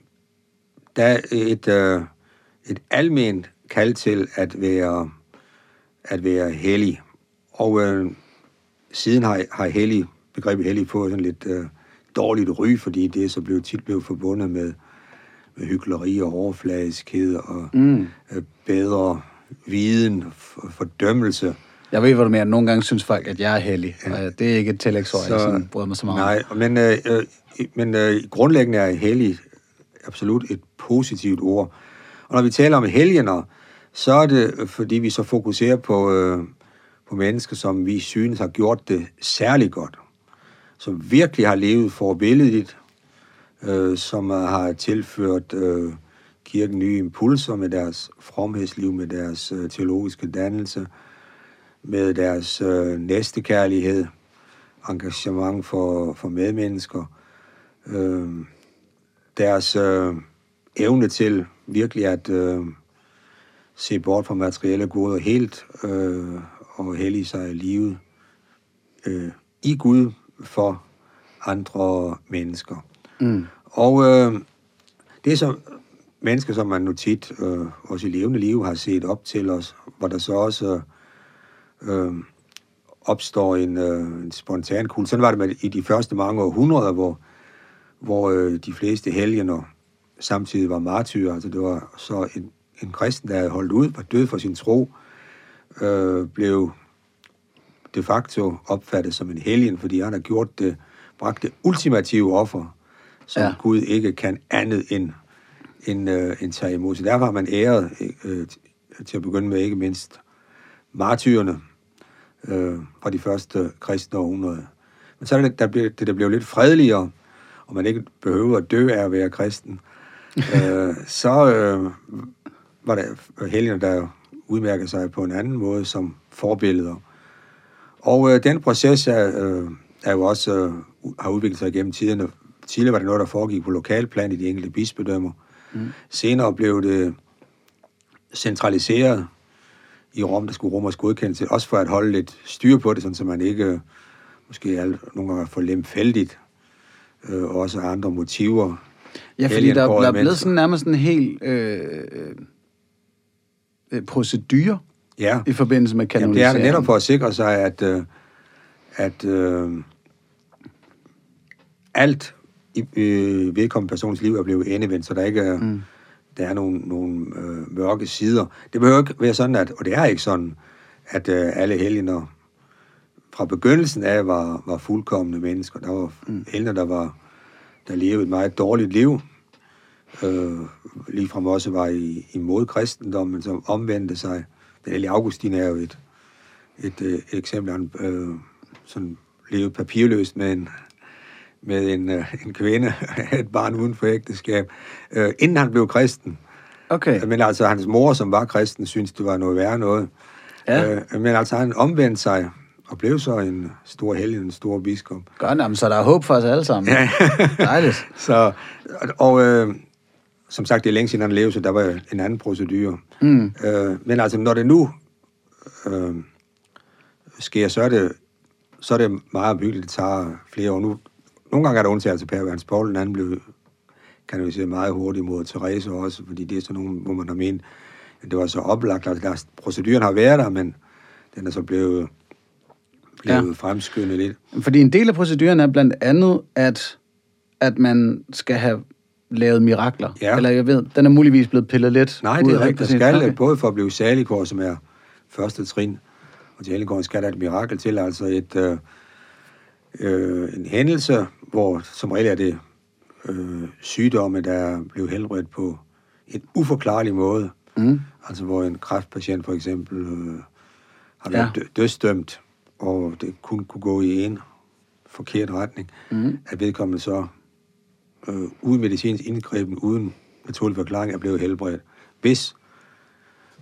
der er et, øh, et alment kald til at være, at være hellig. Og øh, siden har, har hellig, begrebet hellig fået sådan lidt øh, dårligt ry, fordi det er så blevet tit blevet forbundet med, med hyggeleri og overfladiskhed og mm. øh, bedre viden, for, fordømmelse. Jeg ved, hvad du mener. Nogle gange synes folk, at jeg er heldig. Ja. Det er ikke et tillægsord, jeg sådan bryder mig så meget Nej, men, øh, øh, men øh, grundlæggende er hellig absolut et positivt ord. Og når vi taler om helgener, så er det, fordi vi så fokuserer på, øh, på mennesker, som vi synes har gjort det særlig godt. Som virkelig har levet forbilledigt, øh, som har tilført øh, kirken nye impulser med deres fromhedsliv, med deres øh, teologiske dannelse, med deres øh, næstekærlighed, engagement for, for medmennesker, øh, deres øh, evne til virkelig at øh, se bort fra materielle goder helt øh, og hellige sig i livet øh, i Gud for andre mennesker. Mm. Og øh, det er så mennesker, som man nu tit, øh, også i levende liv, har set op til os, hvor der så også øh, opstår en, øh, en spontan kult. Sådan var det med, i de første mange århundreder, hvor, hvor øh, de fleste helgener samtidig var martyrer. Altså det var så en, en kristen, der havde holdt ud, var død for sin tro, øh, blev de facto opfattet som en helgen, fordi han har gjort det, bragt det ultimative offer, som ja. Gud ikke kan andet end, end, øh, end tage imod. Så derfor har man æret øh, til at begynde med ikke mindst martyrerne øh, fra de første kristne århundreder. Men så er det, der blev, det der blev lidt fredeligere, og man ikke behøver at dø af at være kristen. øh, så øh, var der helgener, der udmærker sig på en anden måde som forbilleder. Og øh, den proces er, øh, er jo også øh, har udviklet sig gennem tiderne. Tidligere var det noget, der foregik på lokalplan i de enkelte bispedømmer. Mm. Senere blev det centraliseret i Rom, der skulle romersk godkendelse, også for at holde lidt styr på det, sådan, så man ikke øh, måske alle, nogle gange for lemfældigt, øh, og også andre motiver. Ja, fordi der, der er blevet sådan nærmest en helt øh, øh, procedure ja. i forbindelse med kanonisering. Jamen, det er netop for at sikre sig, at, øh, at øh, alt i øh, vedkommende persons liv er blevet endevendt, så der ikke er, mm. Der er nogle, nogle øh, mørke sider. Det behøver ikke være sådan, at, og det er ikke sådan, at øh, alle helgener fra begyndelsen af var, var fuldkommende mennesker. Der var mm. helgener, der var der levede et meget dårligt liv, øh, ligefrem også var i, imod kristendommen, som omvendte sig. Den hellige Augustin er jo et, et, et eksempel, han øh, sådan levede papirløst med en, med en, øh, en kvinde, et barn uden for ægteskab, øh, inden han blev kristen. Okay. Men altså, hans mor, som var kristen, syntes, det var noget værre noget. Ja. Øh, men altså, han omvendte sig og blev så en stor helgen, en stor biskop. Godt, jamen, så der er håb for os alle sammen. Ja. Dejligt. Så, og øh, som sagt, det er længe siden han levede, så der var en anden procedure. Mm. Øh, men altså, når det nu øh, sker, så er det, så er det meget byggeligt, det tager flere år. Nu, nogle gange er der undtagelser Hans Paul, den anden blev kan vi sige, meget hurtigt mod Therese også, fordi det er sådan nogle, hvor man har ment, at det var så oplagt. Altså, der, proceduren har været der, men den er så blevet, blevet Ja. fremskyndet lidt. Fordi en del af proceduren er blandt andet, at, at man skal have lavet mirakler. Ja. Eller jeg ved, den er muligvis blevet pillet lidt Nej, det er rigtigt. Der skal Okay. både for at blive saligkår, som er første trin, og til skal der et mirakel til, altså et, øh, øh, en hændelse, hvor som regel er det øh, sygdomme, der blev helbredt på en uforklarlig måde. Mm. Altså hvor en kræftpatient for eksempel øh, har været ja. dødsdømt, og det kun kunne gå i en forkert retning, Mm. at vedkommende så øh, uden medicinsk indgriben, uden naturlig forklaring, er blevet helbredt. Hvis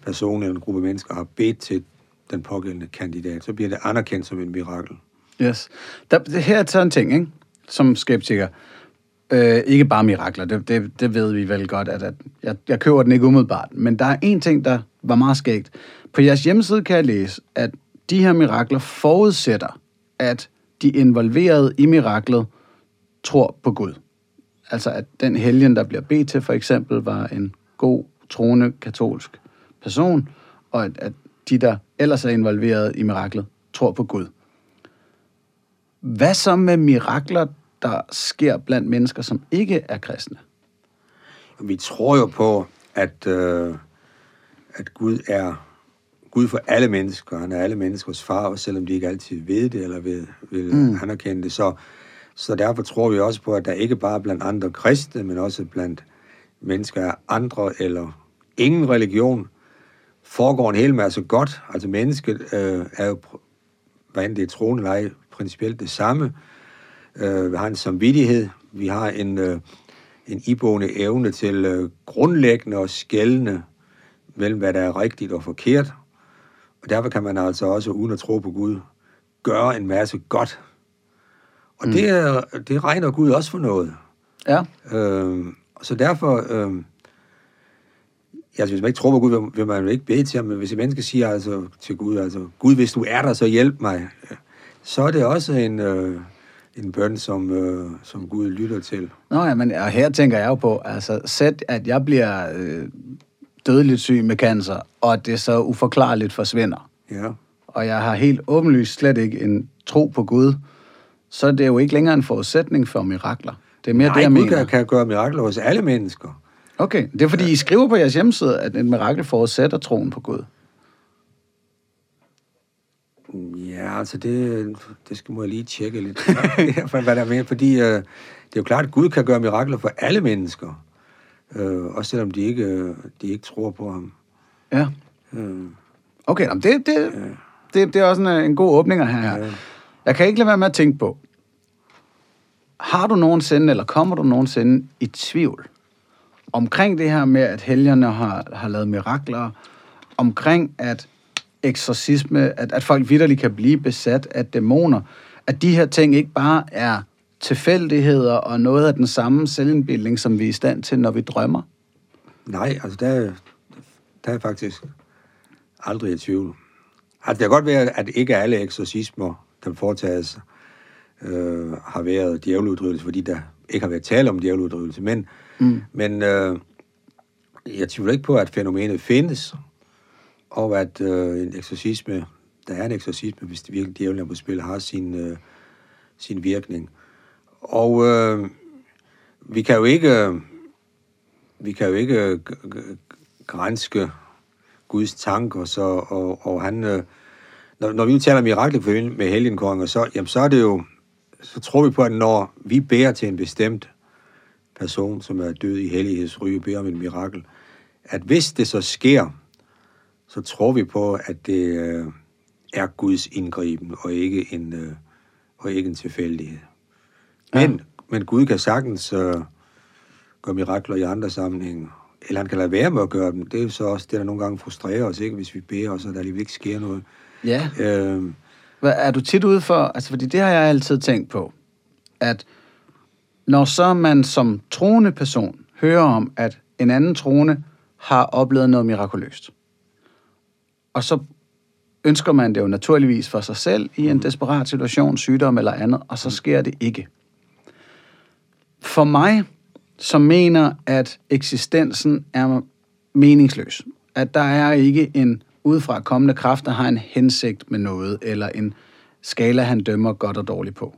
personen eller en gruppe mennesker har bedt til den pågældende kandidat, så bliver det anerkendt som en mirakel. Yes. Der, det her er sådan en ting, ikke? som skeptiker. Øh, ikke bare mirakler, det, det, det ved vi vel godt, at, at jeg, jeg køber den ikke umiddelbart. Men der er en ting, der var meget skægt. På jeres hjemmeside kan jeg læse, at de her mirakler forudsætter, at de involverede i miraklet tror på Gud. Altså at den helgen, der bliver bedt til, for eksempel, var en god, troende, katolsk person, og at, at de, der ellers er involveret i miraklet, tror på Gud. Hvad så med mirakler, der sker blandt mennesker, som ikke er kristne? Og vi tror jo på, at, øh, at Gud er Gud for alle mennesker. Han er alle menneskers far, også selvom de ikke altid ved det eller vil, vil mm. anerkende det. Så, så derfor tror vi også på, at der ikke bare blandt andre kristne, men også blandt mennesker af andre eller ingen religion, foregår en hel masse godt. Altså mennesket øh, er jo, hvad end det er troende eller ej, principielt det samme. Øh, vi har en samvittighed, vi har en, øh, en iboende evne til øh, grundlæggende og skældende mellem, hvad der er rigtigt og forkert. Og derfor kan man altså også, uden at tro på Gud, gøre en masse godt. Og mm. det, er, det regner Gud også for noget. Ja. Øh, så derfor, øh, altså hvis man ikke tror på Gud, vil, vil man jo ikke bede til ham, men hvis et menneske siger altså til Gud, altså, Gud, hvis du er der, så hjælp mig, så er det også en, øh, en bøn, som, øh, som Gud lytter til. Nå ja, men og her tænker jeg jo på, altså sæt, at jeg bliver øh, dødeligt syg med cancer, og det så uforklarligt forsvinder, Ja. og jeg har helt åbenlyst slet ikke en tro på Gud, så er det jo ikke længere en forudsætning for mirakler. Det er mere Nej, det, jeg Gud mener. kan, kan gøre mirakler hos alle mennesker. Okay, det er fordi, I skriver på jeres hjemmeside, at et mirakel forudsætter troen på Gud. Ja, altså det, det skal må jeg lige tjekke lidt, hvad der er med, fordi øh, det er jo klart, at Gud kan gøre mirakler for alle mennesker, øh, også selvom de ikke, øh, de ikke tror på ham. Ja. Øh, Okay, jamen det, det, det, det er også en, en god åbning at have her. Ja. Jeg kan ikke lade være med at tænke på, har du nogensinde, eller kommer du nogensinde i tvivl omkring det her med, at helgerne har, har lavet mirakler, omkring at eksorcisme, at, at folk vidderligt kan blive besat af dæmoner, at de her ting ikke bare er tilfældigheder og noget af den samme selvindbildning, som vi er i stand til, når vi drømmer? nej, altså der, er- der er faktisk aldrig i tvivl. Altså det kan godt være, at ikke alle eksorcismer, der foretages, øh, har været djævleuddrivelse, fordi der ikke har været tale om djævleuddrivelse, men, mm. men øh, jeg tvivler ikke på, at fænomenet findes, og at øh, en eksorcisme, der er en eksorcisme, hvis det virkelig djævlen er på spil, har sin, øh, sin virkning. Og øh, vi kan jo ikke, vi kan jo ikke øh, grænske Guds tanker, så, og, og han, øh, når, når vi taler om mirakler med helgenkoringer, så, jamen, så er det jo, så tror vi på, at når vi bærer til en bestemt person, som er død i hellighedsryge, beder om et mirakel, at hvis det så sker, så tror vi på, at det øh, er Guds indgriben, og ikke en, øh, og ikke en tilfældighed. Men men Gud kan sagtens øh, gøre mirakler i andre sammenhænge. Eller han kan lade være med at gøre dem. Det er jo så også det, der nogle gange frustrerer os, ikke? hvis vi beder os, og der alligevel ikke sker noget. Ja. Øh, Hvad, er du tit ude for, altså fordi det har jeg altid tænkt på, at når så man som troende person hører om, at en anden troende har oplevet noget mirakuløst, og så ønsker man det jo naturligvis for sig selv i en desperat situation, sygdom eller andet, og så sker det ikke. For mig, som mener, at eksistensen er meningsløs, at der er ikke en udefra kommende kraft, der har en hensigt med noget, eller en skala, han dømmer godt og dårligt på,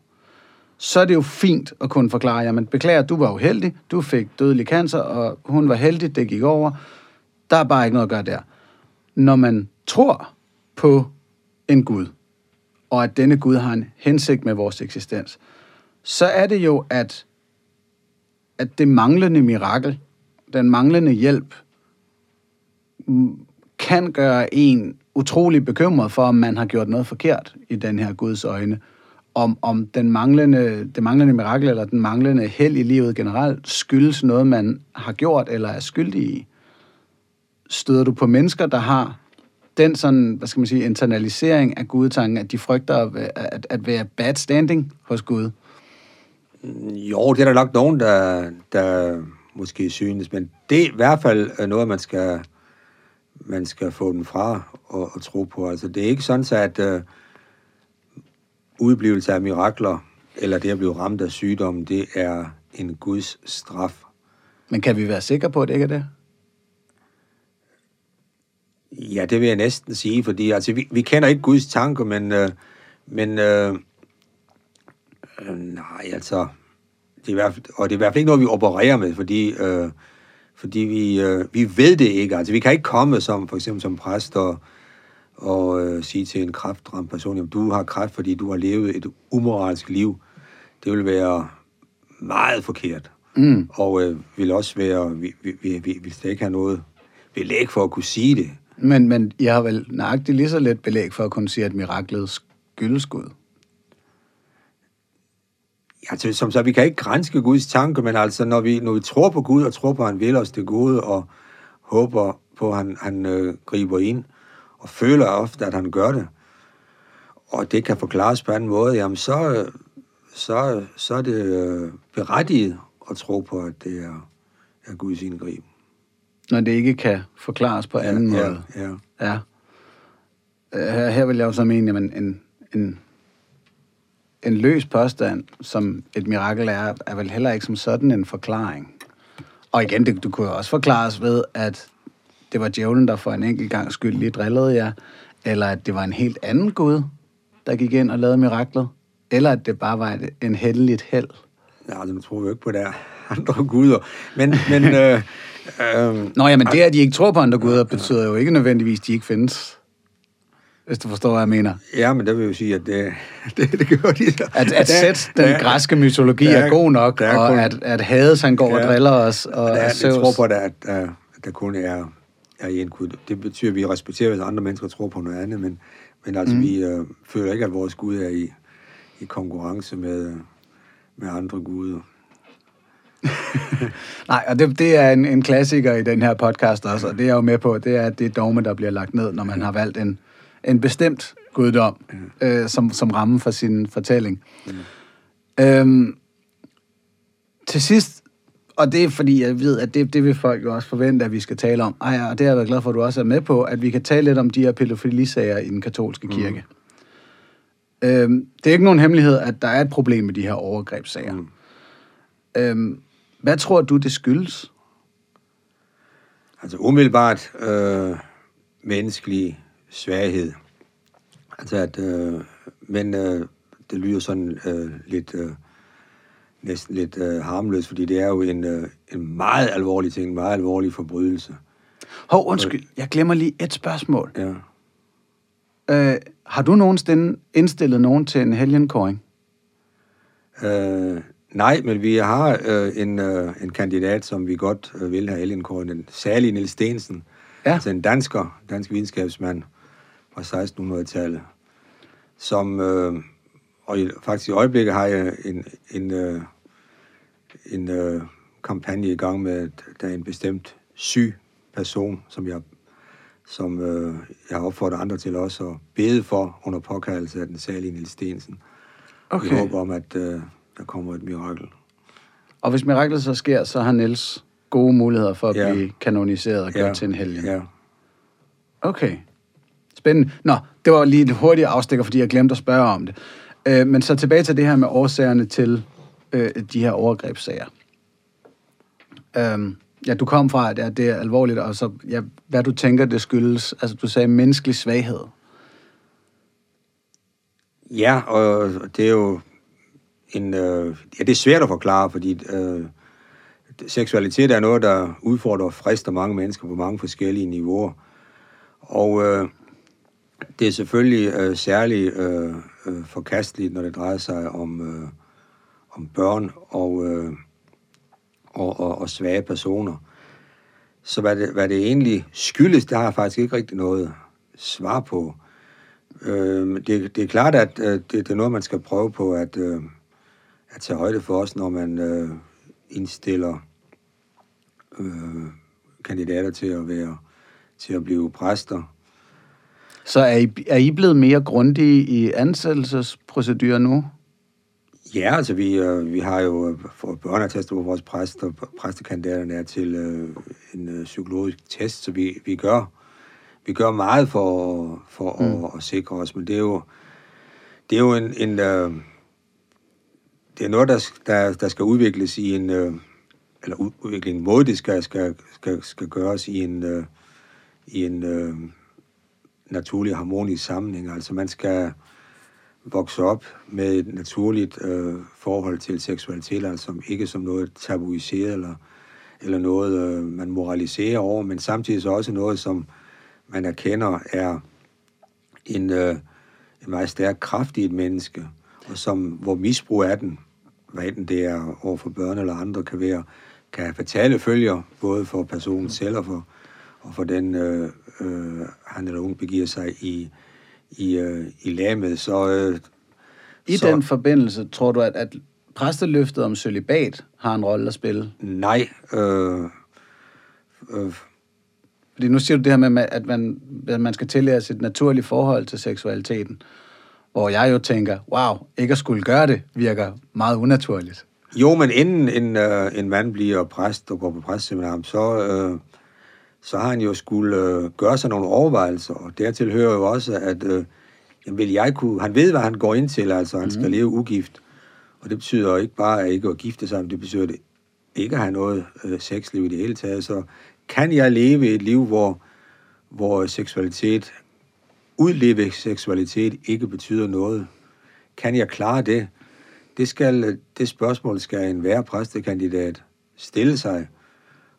så er det jo fint at kunne forklare, jamen beklager, du var uheldig, du fik dødelig cancer, og hun var heldig, det gik over. Der er bare ikke noget at gøre der. Når man tror på en Gud, og at denne Gud har en hensigt med vores eksistens, så er det jo, at, at det manglende mirakel, den manglende hjælp, kan gøre en utrolig bekymret for, om man har gjort noget forkert i den her Guds øjne. Om, om den manglende, det manglende mirakel eller den manglende held i livet generelt skyldes noget, man har gjort eller er skyldig i. Støder du på mennesker, der har den sådan, hvad skal man sige, internalisering af gudtanken, at de frygter at, at, at være bad standing hos Gud? Jo, det er der nok nogen, der, der måske synes, men det er i hvert fald noget, man skal, man skal få dem fra og, og tro på. Altså, det er ikke sådan, så at øh, udblivelse af mirakler, eller det at blive ramt af sygdom, det er en Guds straf. Men kan vi være sikre på, at det ikke er det? Ja, det vil jeg næsten sige, fordi altså, vi, vi kender ikke Guds tanker, men, øh, men øh, øh, nej, altså, det er i hvert fald, og det er i hvert fald ikke noget, vi opererer med, fordi, øh, fordi vi, øh, vi ved det ikke. Altså, vi kan ikke komme som, for eksempel som præst og, og øh, sige til en kræftramt person, at du har kræft, fordi du har levet et umoralsk liv. Det vil være meget forkert. Mm. Og øh, vil også være, vi, vi, vi, vi vil slet ikke have noget belæg for at kunne sige det. Men, men jeg har vel nøjagtigt lige så let belæg for at kunne sige, at miraklet skyldes Gud. Altså, som så, vi kan ikke grænske Guds tanker, men altså, når vi, når vi tror på Gud og tror på, at han vil os det gode, og håber på, at han, han øh, griber ind, og føler ofte, at han gør det, og det kan forklares på en måde, jamen så, så, så er det øh, berettiget at tro på, at det er, er Guds indgriben. Når det ikke kan forklares på anden ja, måde. Ja, ja. Ja. Her, her vil jeg jo så mene, at en, en, en løs påstand, som et mirakel er, er vel heller ikke som sådan en forklaring. Og igen, det, du kunne jo også forklares ved, at det var djævlen, der for en enkelt gang skyld lige drillede jer, eller at det var en helt anden Gud, der gik ind og lavede miraklet, eller at det bare var en heldigt held. Ja, nu tror vi jo ikke på, der er andre guder. Men, men øh, øh, Nå ja, men det, at de ikke tror på andre guder, betyder jo ikke nødvendigvis, at de ikke findes. Hvis du forstår, hvad jeg mener. Ja, men det vil jo sige, at det, det, det gør de. At, at sæt den græske mytologi der er god nok, der er og kun- at, at Hades han går og Ja. driller os, og Der, er- jeg tror på, at der, at, der, at der kun er, er en Gud. Det betyder, at vi respekterer, hvis andre mennesker tror på noget andet, men, men altså, mm. vi øh, føler ikke, at vores Gud er i, i konkurrence med, øh, med andre guder. Nej, og det, det er en, en klassiker i den her podcast også, og det er jeg jo med på, det er, at det er dogme, der bliver lagt ned, når man har valgt en, en bestemt guddom øh, som, som ramme for sin fortælling. Øhm, til sidst, og det er fordi, jeg ved, at det, det vil folk jo også forvente, at vi skal tale om. Ej, og det er jeg været glad for, at du også er med på, at vi kan tale lidt om de her pædofilisager i den katolske kirke. Mm. Øhm, det er ikke nogen hemmelighed, at der er et problem med de her overgrebssager. Mm. Øhm, hvad tror du, det skyldes? Altså umiddelbart øh, menneskelig svaghed. Altså at, øh, men øh, det lyder sådan øh, lidt, øh, næsten lidt øh, harmløst, fordi det er jo en, øh, en meget alvorlig ting, en meget alvorlig forbrydelse. Hov, undskyld, jeg glemmer lige et spørgsmål. Ja. Øh, har du nogensinde indstillet nogen til en helgenkåring? Øh, nej, men vi har øh, en, øh, en kandidat, som vi godt øh, vil have Ellenkåren, den særlige Niels Stensen, Ja. altså en dansker, dansk videnskabsmand fra 1600-tallet, som, øh, og i, faktisk i øjeblikket har jeg en, en, øh, en øh, kampagne i gang med, at der er en bestemt syg person, som jeg som øh, jeg har opfordret andre til også at bede for under påkaldelse af den salige Niels Stensen. Okay. I håber om, at øh, der kommer et mirakel. Og hvis miraklet så sker, så har Niels gode muligheder for at ja. blive kanoniseret og gjort ja. til en helgen. Ja. Okay. Spændende. Nå, det var lige et hurtigt afstikker, fordi jeg glemte at spørge om det. Øh, men så tilbage til det her med årsagerne til øh, de her overgrebssager. Øh, ja, du kom fra, at det er alvorligt, og så, ja, hvad du tænker, det skyldes. Altså, du sagde menneskelig svaghed. Ja, og det er jo en... Øh, ja, det er svært at forklare, fordi øh, seksualitet er noget, der udfordrer og frister mange mennesker på mange forskellige niveauer. Og øh, det er selvfølgelig øh, særligt øh, øh, forkasteligt, når det drejer sig om, øh, om børn og, øh, og, og, og svage personer. Så hvad det, hvad det egentlig skyldes, det har jeg faktisk ikke rigtig noget svar på. Øh, det, det er klart, at øh, det, det er noget, man skal prøve på at, øh, at tage højde for os, når man øh, indstiller øh, kandidater til at være til at blive præster. Så er I, er I blevet mere grundige i ansættelsesprocedurer nu? Ja, altså vi, øh, vi har jo øh, fået børneattester på vores præster, præstekandidaterne er til øh, en øh, psykologisk test, så vi, vi gør vi gør meget for, for mm. at, at sikre os, men det er jo, det er jo en, en øh, det er noget, der, der, der skal udvikles i en, øh, eller udvikle en måde, det skal, skal, skal, skal gøres i en, øh, i en øh, naturlig harmonisk sammenhæng. Altså man skal vokse op med et naturligt øh, forhold til seksualitet, altså ikke som noget tabuiseret eller, eller noget, øh, man moraliserer over, men samtidig så også noget, som man erkender er en, øh, en meget stærk kraft i et menneske, og som, hvor misbrug af den, hvad enten det er over for børn eller andre, kan være kan have fatale følger, både for personen selv og for, og for den, øh, øh, han eller hun begiver sig i, i, øh, i lamet. Så, øh, I så, den forbindelse, tror du, at, at præsteløftet om celibat har en rolle at spille? Nej. Øh, øh, Fordi nu siger du det her med, at man, at man skal tillære sit naturlige forhold til seksualiteten. Hvor jeg jo tænker, wow, ikke at skulle gøre det, virker meget unaturligt. Jo, men inden en, øh, en mand bliver præst og går på præstseminar, så, øh, så har han jo skulle øh, gøre sig nogle overvejelser, og dertil hører jo også, at øh, jamen, vil jeg kunne, han ved, hvad han går ind til, altså han mm. skal mhm. leve ugift. Og det betyder ikke bare at ikke at gifte sig, men det betyder det ikke at have noget øh, sexliv i det hele taget. Så kan jeg leve et liv, hvor, hvor seksualitet, udleve seksualitet ikke betyder noget? Kan jeg klare det? Det, skal, det spørgsmål skal en hver præstekandidat stille sig,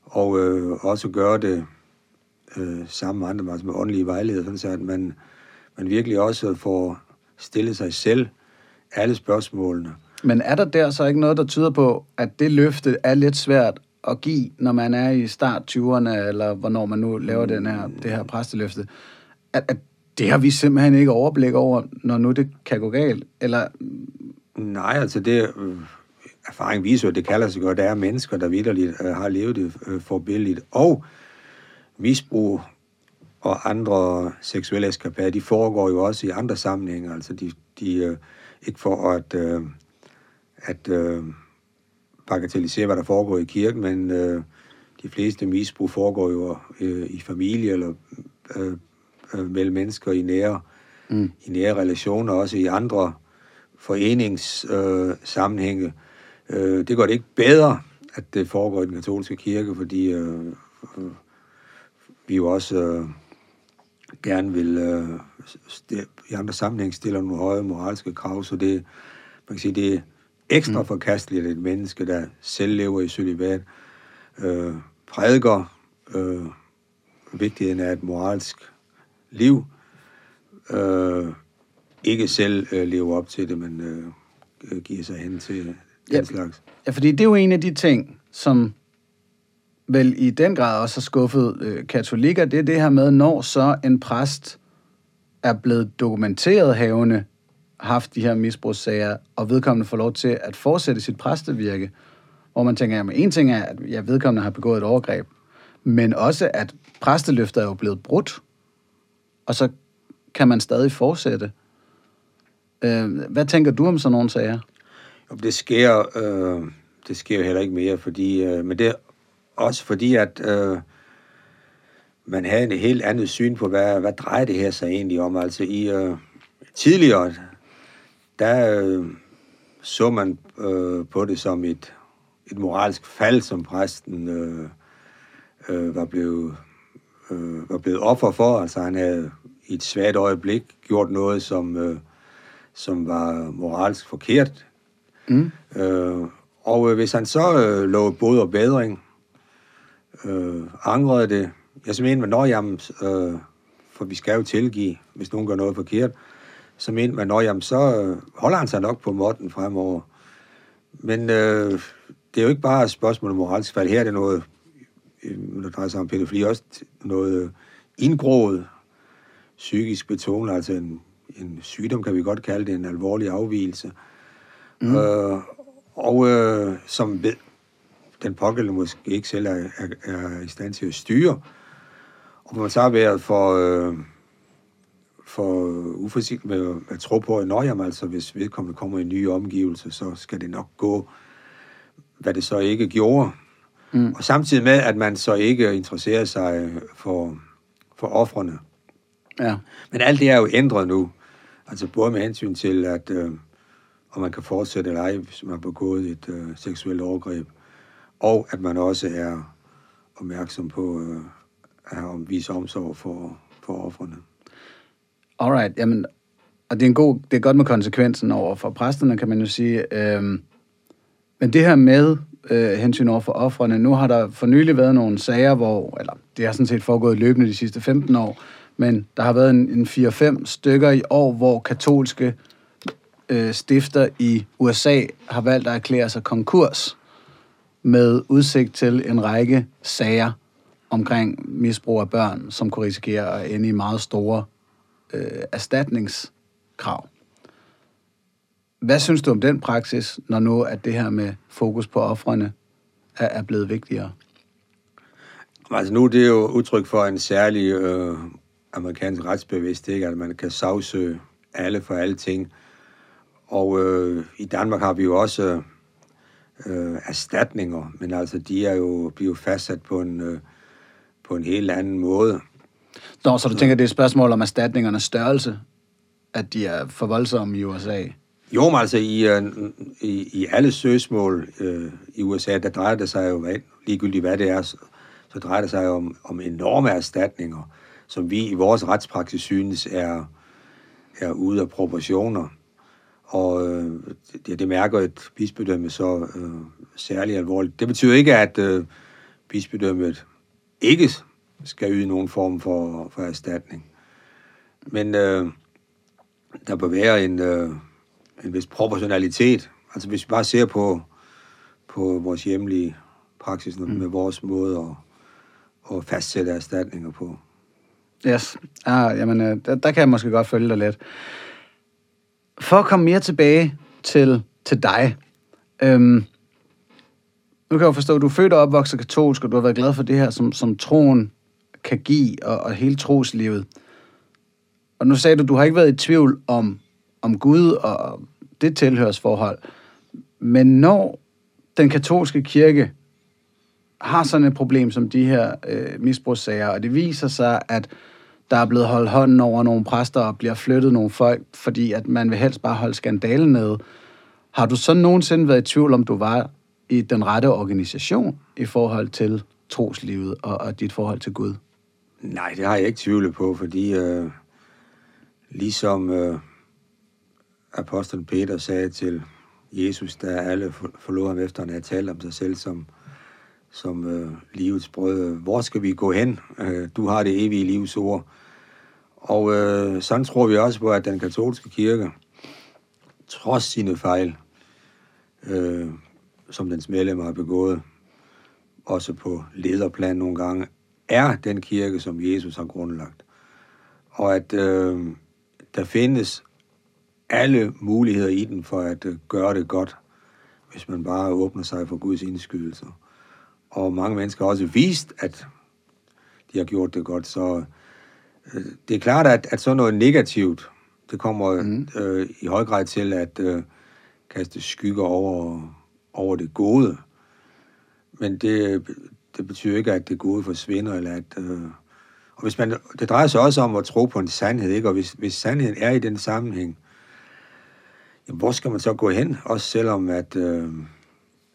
og øh, også gøre det øh, sammen med andre, altså med åndelige vejledere, sådan så at man, man virkelig også får stillet sig selv alle spørgsmålene. Men er der der så ikke noget, der tyder på, at det løfte er lidt svært at give, når man er i start 20'erne, eller hvornår man nu laver den her, det her præsteløfte? At, at det har vi simpelthen ikke overblik over, når nu det kan gå galt? Eller... Nej, altså det... Øh, erfaring viser jo, at det kalder sig godt, der er mennesker, der vidderligt øh, har levet det øh, forbilligt, og misbrug og andre seksuelle eskapader, de foregår jo også i andre sammenhænge. Altså de, de øh, ikke for at, øh, at øh, bagatellisere, hvad der foregår i kirken, men øh, de fleste misbrug foregår jo øh, i familie eller øh, øh, mellem mennesker i nære, mm. i nære relationer, også i andre foreningssammenhænge. Øh, øh, det går det ikke bedre, at det foregår i den katolske kirke, fordi øh, øh, vi jo også øh, gerne vil øh, stil, i andre sammenhæng stille nogle høje moralske krav, så det, man kan sige, det er ekstra mm. forkasteligt, at et menneske, der selv lever i celibat, øh, prædiker øh, vigtigheden af et moralsk liv, øh, ikke selv øh, lever op til det, men øh, giver sig hen til den ja, slags. Ja, fordi det er jo en af de ting, som vel i den grad også har skuffet øh, katolikker, det er det her med, når så en præst er blevet dokumenteret havende haft de her misbrugssager, og vedkommende får lov til at fortsætte sit præstevirke, hvor man tænker, jamen en ting er, at jeg vedkommende har begået et overgreb, men også, at præsteløftet er jo blevet brudt, og så kan man stadig fortsætte. Øh, hvad tænker du om sådan nogle sager? Jo, det sker, øh, det sker jo heller ikke mere, fordi, øh, men det er også fordi, at øh, man havde en helt andet syn på, hvad, hvad drejer det her sig egentlig om. Altså i øh, tidligere, der øh, så man øh, på det som et, et moralsk fald, som præsten øh, øh, var, blevet, øh, var blevet offer for. Altså han havde i et svagt øjeblik gjort noget, som, øh, som var moralsk forkert. Mm. Øh, og øh, hvis han så øh, lovede både og bedring, øh, angrede det, jeg så mener man, når jamen, øh, for vi skal jo tilgive, hvis nogen gør noget forkert, så mener man, når jamen, så øh, holder han sig nok på måtten fremover. Men øh, det er jo ikke bare et spørgsmål om moralsk fald. Her er det noget, øh, der drejer sig om pædofili, også noget indgroet psykisk betonet, altså en, en sygdom, kan vi godt kalde det, en alvorlig afvielse. Mm. Øh, og øh, som ved, den pågældende måske ikke selv er, er, er i stand til at styre. Og man så har været for, øh, for uforsigtigt med at tro på, at når jamen, altså, hvis vedkommende kommer i en ny omgivelse, så skal det nok gå, hvad det så ikke gjorde. Mm. Og samtidig med, at man så ikke interesserer sig for, for offrene. Ja. Men alt det er jo ændret nu. Altså både med hensyn til, at øh, om man kan fortsætte eller ej, hvis man har begået et øh, seksuelt overgreb. Og at man også er opmærksom på øh, at vise omsorg for, for offrene. Alright, jamen, og det er, en god, det er godt med konsekvensen over for præsterne, kan man jo sige. Øhm, men det her med øh, hensyn over for offrene, nu har der for nylig været nogle sager, hvor, eller det har sådan set foregået løbende de sidste 15 år, men der har været en, en 4-5 stykker i år, hvor katolske øh, stifter i USA har valgt at erklære sig konkurs med udsigt til en række sager omkring misbrug af børn, som kunne risikere at ende i meget store øh, erstatningskrav. Hvad synes du om den praksis, når nu at det her med fokus på offrene er, er blevet vigtigere? Altså nu det er jo udtryk for en særlig øh, amerikansk retsbevidsthed, at man kan sagsøge alle for alle ting. Og øh, i Danmark har vi jo også øh, erstatninger, men altså de er jo, bliver jo fastsat på en, øh, på en helt anden måde. Nå, så du tænker, det er et spørgsmål om erstatningernes størrelse, at de er for voldsomme i USA? Jo, men altså i, øh, i, i alle søgsmål øh, i USA, der drejer det sig jo, ligegyldigt hvad det er, så, så drejer det sig om, om enorme erstatninger som vi i vores retspraksis synes er, er ude af proportioner. Og øh, det, det mærker et bispedømme så øh, særlig alvorligt. Det betyder ikke, at øh, bispedømmet ikke skal yde nogen form for, for erstatning. Men øh, der bør være en, øh, en vis proportionalitet. Altså hvis vi bare ser på, på vores hjemlige praksis mm. med vores måde at, at fastsætte erstatninger på. Yes. Ah, jamen, øh, der, der kan jeg måske godt følge dig lidt. For at komme mere tilbage til, til dig. Øhm, nu kan jeg jo forstå, at du er født og opvokset katolsk, og du har været glad for det her, som, som troen kan give, og, og hele troslivet. Og nu sagde du, du har ikke været i tvivl om, om Gud og det tilhørsforhold. Men når den katolske kirke har sådan et problem som de her øh, misbrugssager, og det viser sig, at der er blevet holdt hånden over nogle præster og bliver flyttet nogle folk, fordi at man vil helst bare holde skandalen nede. Har du så nogensinde været i tvivl om, du var i den rette organisation i forhold til troslivet og, og dit forhold til Gud? Nej, det har jeg ikke tvivlet på, fordi øh, ligesom øh, apostlen Peter sagde til Jesus, da alle forlod ham efter, at han havde talt om sig selv som som øh, livets brød. Hvor skal vi gå hen? Øh, du har det evige livs ord. Og øh, sådan tror vi også på, at den katolske kirke, trods sine fejl, øh, som dens medlemmer har begået, også på lederplan nogle gange, er den kirke, som Jesus har grundlagt. Og at øh, der findes alle muligheder i den for at øh, gøre det godt hvis man bare åbner sig for Guds indskydelser. Og mange mennesker har også vist, at de har gjort det godt. Så øh, det er klart, at, at sådan noget negativt, det kommer mm. øh, i høj grad til at øh, kaste skygger over, over det gode. Men det, det betyder ikke, at det gode forsvinder, eller at... Øh, og hvis man, det drejer sig også om at tro på en sandhed, ikke? Og hvis, hvis sandheden er i den sammenhæng, hvor skal man så gå hen? Også selvom at, øh,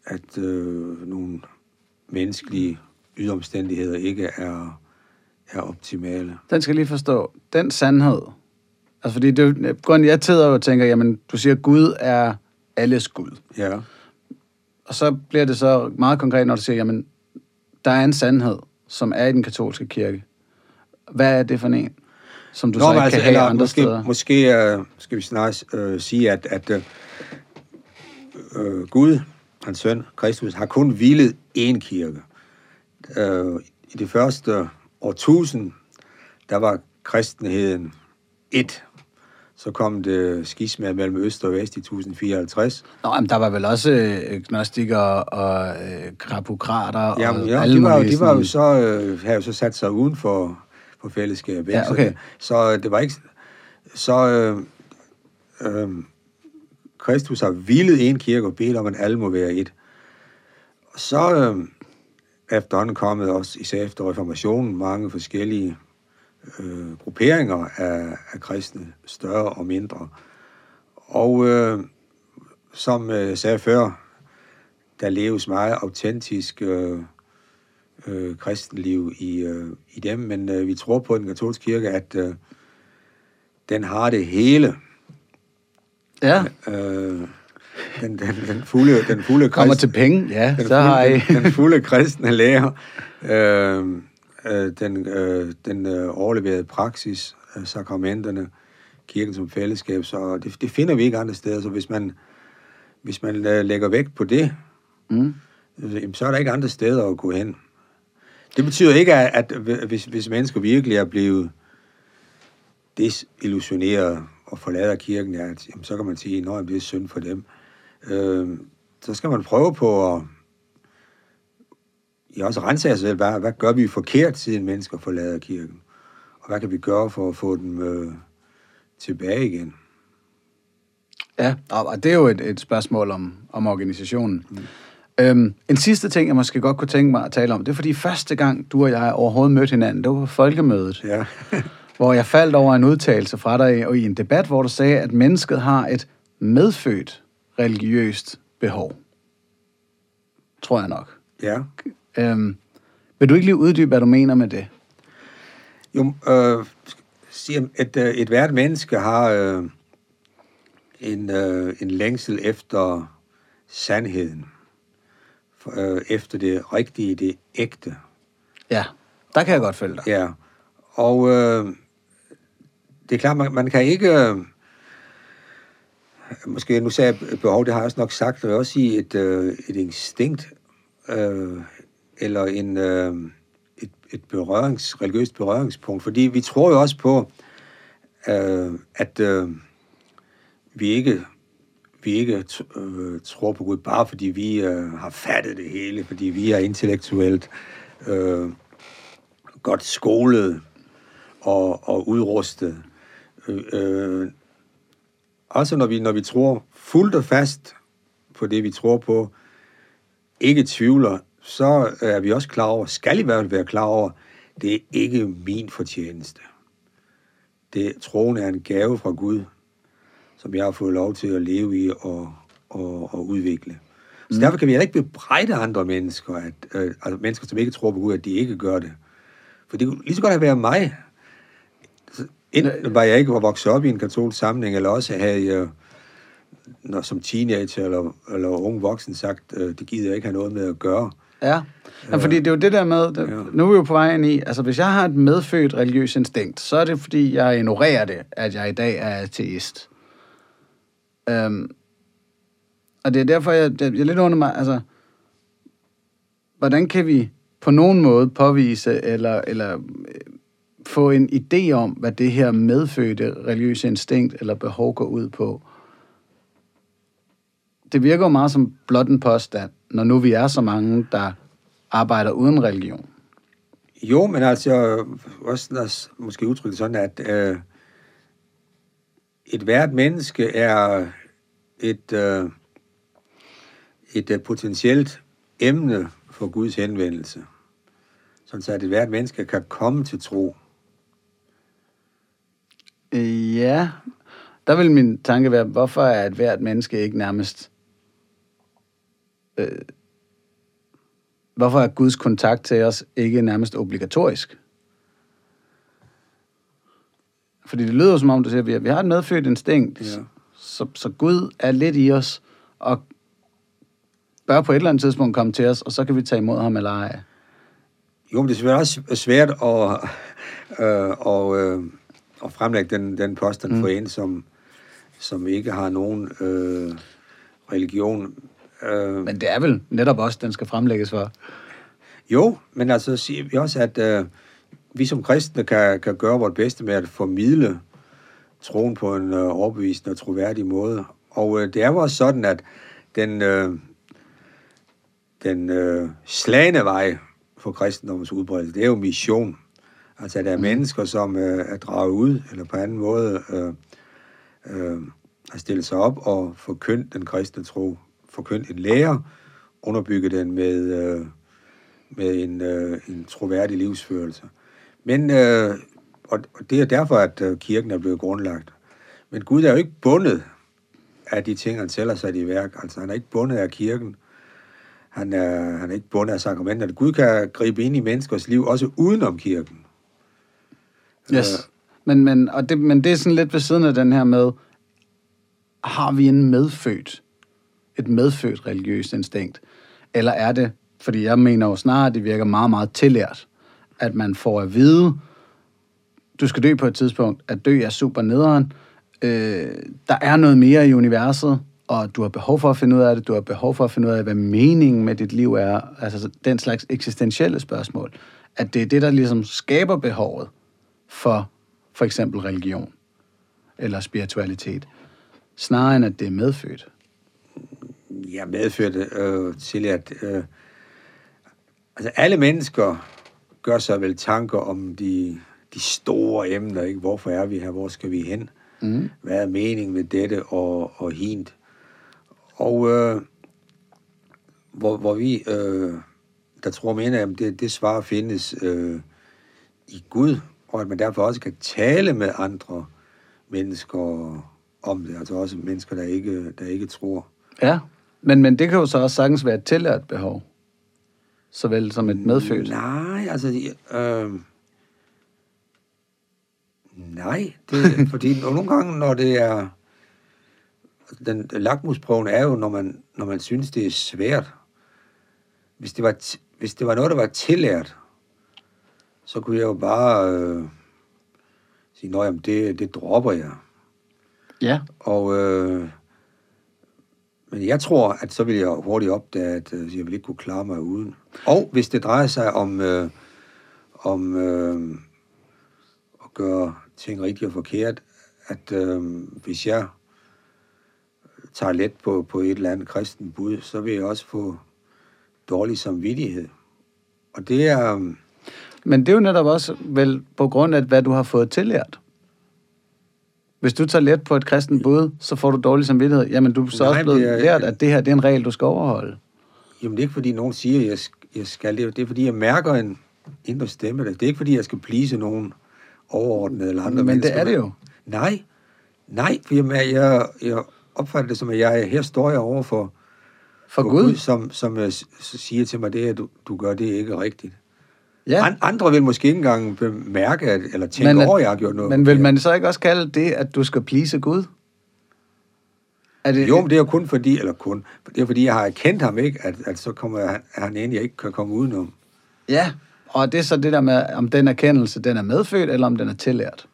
at øh, nogle menneskelige yderomstændigheder ikke er, er optimale. Den skal lige forstå. Den sandhed, altså fordi det, grunden jeg sidder og tænker, jamen du siger, Gud er alles Gud. Ja. Og så bliver det så meget konkret, når du siger, jamen der er en sandhed, som er i den katolske kirke. Hvad er det for en, som du Nå, så ikke altså, kan have andre måske, steder? Måske uh, skal vi snart uh, sige, at, at uh, Gud, hans søn, Kristus, har kun hvilet én kirke. Uh, I det første årtusind, der var kristenheden et. Så kom det skisma mellem øst og vest i 1054. Nå, men der var vel også øh, gnostikere og øh, krapokrater Jamen, og ja, alle de var, de var jo så, øh, havde jo så sat sig uden for, for fællesskabet. Ja, ikke? Så okay. det- Så det var ikke... Så øh, øh, Kristus har hvilet en kirke og bedt om, at alle må være et. Og så øh, er efterhånden kommet også, især efter reformationen, mange forskellige øh, grupperinger af, af kristne, større og mindre. Og øh, som øh, jeg sagde før, der leves meget autentisk øh, øh, kristenliv i, øh, i dem, men øh, vi tror på den katolske kirke, at øh, den har det hele. Ja, Øh, den, den, den fulde, den fulde kommer krist- til penge, ja, den så har I... fulde, den, den fulde kristne lærer, øh, øh, den, øh, den øh, overleverede praksis, øh, sakramenterne, kirken som fællesskab, så det, det finder vi ikke andre steder. Så hvis man, hvis man øh, lægger vægt på det, Mm. øh, jamen, så er der ikke andre steder at gå hen. Det betyder ikke, at, at hvis, hvis mennesker virkelig er blevet desillusioneret og forlader kirken, at, jamen, så kan man sige, at det er synd for dem. Øh, så skal man prøve på at ja, også rense sig selv. Hvad, hvad gør vi forkert, siden mennesker forlader kirken? Og hvad kan vi gøre for at få dem øh, tilbage igen? Ja, og og det er jo et, et spørgsmål om, om organisationen. Mm. Øhm, en sidste ting, jeg måske godt kunne tænke mig at tale om, det er fordi første gang, du og jeg overhovedet mødte hinanden, det var på folkemødet, Ja, hvor jeg faldt over en udtalelse fra dig og i en debat, hvor du sagde, at mennesket har et medfødt religiøst behov. Tror jeg nok. ja. Øhm, vil du ikke lige uddybe, hvad du mener med det? Jo, øh, siger, at øh, et hvert menneske har øh, en, øh, en længsel efter sandheden. Øh, efter det rigtige, det ægte. Ja, der kan jeg godt følge dig. Ja. Og øh, det er klart, man, man kan ikke... Øh, måske, nu sagde jeg behov, det har jeg også nok sagt, men også sige et, øh, et instinkt, øh, eller en, øh, et, et berørings, religiøst berøringspunkt. Fordi vi tror jo også på, øh, at øh, vi ikke vi ikke t- øh, tror på Gud, bare fordi vi øh, har fattet det hele, fordi vi er intellektuelt øh, godt skolet og, og udrustet. Øh, øh, også når vi, når vi tror fuldt og fast på det, vi tror på, ikke tvivler, så er vi også klar over, skal i hvert fald være klar over, det er ikke min fortjeneste. Det, troen er en gave fra Gud, som jeg har fået lov til at leve i og, og, og udvikle. Så derfor kan vi heller ikke bebrejde andre mennesker, at, øh, altså mennesker, som ikke tror på Gud, at de ikke gør det. For det kunne lige så godt have været mig. Enten var jeg ikke vokset op i en katolsk samling, eller også havde jeg, når, som teenager eller, eller ung voksen sagt, øh, det gider jeg ikke have noget med at gøre. Ja, ja fordi det er jo det der med, det, Ja. nu er vi jo på vej ind i, altså hvis jeg har et medfødt religiøst instinkt, så er det fordi, jeg ignorerer det, at jeg i dag er ateist. Øhm, og det er derfor, jeg, jeg, jeg lidt under mig, altså, hvordan kan vi på nogen måde påvise, eller, eller øh, få en idé om, hvad det her medfødte religiøse instinkt eller behov går ud på? det virker jo meget som blot en påstand, når nu vi er så mange, der arbejder uden religion. Jo, men altså, også lad os måske udtrykke det sådan, at øh, et hvert menneske er et, øh, et øh, potentielt emne for Guds henvendelse. Sådan så at et hvert menneske kan komme til tro. Øh, ja, der vil min tanke være, hvorfor er et hvert menneske ikke nærmest... Øh, hvorfor er Guds kontakt til os ikke nærmest obligatorisk? Fordi det lyder som om, du siger, at vi har- vi har et medfødt instinkt, Ja. så, så Gud er lidt i os, og bør på et eller andet tidspunkt komme til os, og så kan vi tage imod ham eller ej. Jo, men det er også svært at, øh, og, øh, at fremlægge den, den påstand mm. for en, som, som ikke har nogen øh, religion. Øh, Men det er vel netop også, den skal fremlægges for. Jo, men altså siger vi også, at øh, vi som kristne kan, kan gøre vores bedste med at formidle troen på en øh, overbevisende og troværdig måde. Og øh, det er jo også sådan, at den, øh, den øh, slagende vej for kristendommens udbredelse, det er jo mission. Altså, at der er mm. mennesker, som øh, er draget ud, eller på anden måde øh, øh, har stillet sig op og forkyndt den kristne tro, forkyndt en lære, underbygge den med... Øh, med en, øh, en troværdig livsførelse. Men, øh, og, det er derfor, at øh, kirken er blevet grundlagt. Men Gud er jo ikke bundet af de ting, han selv har sat i værk. Altså, han er ikke bundet af kirken. Han er, han er ikke bundet af sakramenterne. Gud kan gribe ind i menneskers liv, også udenom kirken. Yes. Men, men, og det, men det er sådan lidt ved siden af den her med, har vi en medfødt, et medfødt religiøst instinkt? Eller er det, fordi jeg mener jo snarere, at det virker meget, meget tillært, at man får at vide, du skal dø på et tidspunkt, at dø er super nederen, øh, der er noget mere i universet, og du har behov for at finde ud af det, du har behov for at finde ud af, hvad meningen med dit liv er, altså den slags eksistentielle spørgsmål, at det er det, der ligesom skaber behovet for for eksempel religion eller spiritualitet, snarere end at det er medfødt. Jeg medførte øh, til, at øh, altså alle mennesker gør sig vel tanker om de, de store emner, ikke? Hvorfor er vi her? Hvor skal vi hen? Mm. Hvad er meningen med dette og, og hint? Og øh, hvor, hvor vi, øh, der tror mener, at det, det svar findes øh, i Gud, og at man derfor også kan tale med andre mennesker om det, altså også mennesker, der ikke, der ikke tror. Ja, men, men det kan jo så også sagtens være et tillært behov, såvel som et medfødt. Nej, altså... Øh, nej, det, fordi nogle gange, når det er... Den lakmusprøven er jo, når man, når man synes, det er svært. Hvis det var, hvis det var noget, der var tillært, så kunne jeg jo bare øh, sige, at det, det dropper jeg. Ja, Og, øh, men jeg tror, at så vil jeg hurtigt opdage, at øh, jeg vil ikke kunne klare mig uden. Og hvis det drejer sig om, øh, om øh, at gøre ting rigtigt og forkert, at øh, hvis jeg tager let på, på et eller andet kristen bud, så vil jeg også få dårlig samvittighed. Og det er... Øh, men det er jo netop også vel på grund af, hvad du har fået tillært. Hvis du tager let på et kristen bud, så får du dårlig samvittighed. Jamen, du er så Nej, også blevet det er- lært, at det her det er en regel, du skal overholde. Jamen, det er ikke, fordi nogen siger, at jeg, jeg skal det. Det er, fordi jeg mærker en indre stemme. Det er ikke, fordi jeg skal plise nogen overordnet eller andre Men det mennesker. er det jo. Nej, nej, for jeg, jeg, jeg opfatter det som, at jeg her står jeg over for, For Gud. som, som uh, siger til mig, det er, at du, du gør det ikke rigtigt. Ja, An, andre vil måske ikke engang bemærke, at, eller tænke Men over, at jeg har gjort noget. men vil man så ikke også kalde det, at du skal please Gud? Er det, Jo, men det er jo kun fordi, eller kun, det er fordi, jeg har erkendt ham, ikke? At, at så kommer han, han en, jeg ikke kan komme udenom. Ja, og det er så det der med, om den erkendelse, den er medfødt, eller om den er tillært.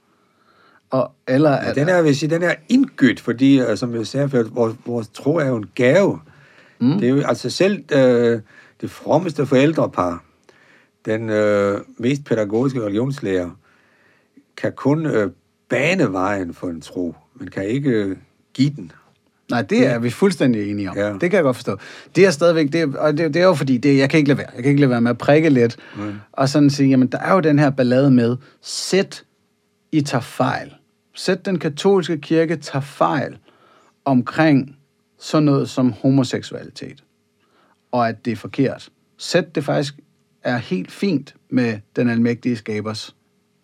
Og, eller Ja, den er, vil sige, den er indgødt, fordi, øh, som jeg sagde før, vores, vores tro er jo en gave. Mm. Det er jo altså selv øh, det frommeste forældrepar, den øh, mest pædagogiske religionslærer, kan kun øh, bane vejen for en tro, men kan ikke øh, give den. Nej, det er vi fuldstændig enige om. Ja. Det kan jeg godt forstå. Det er stadigvæk, det, er- og det, det er jo fordi, det, jeg kan ikke lade være. Jeg kan ikke lade være med at prikke lidt. Mm. Og sådan sige, jamen der er jo den her ballade med, sæt I tager fejl. Sæt den katolske kirke tager fejl omkring sådan noget som homoseksualitet. Og at det er forkert. Sæt det faktisk er helt fint med den almægtige skabers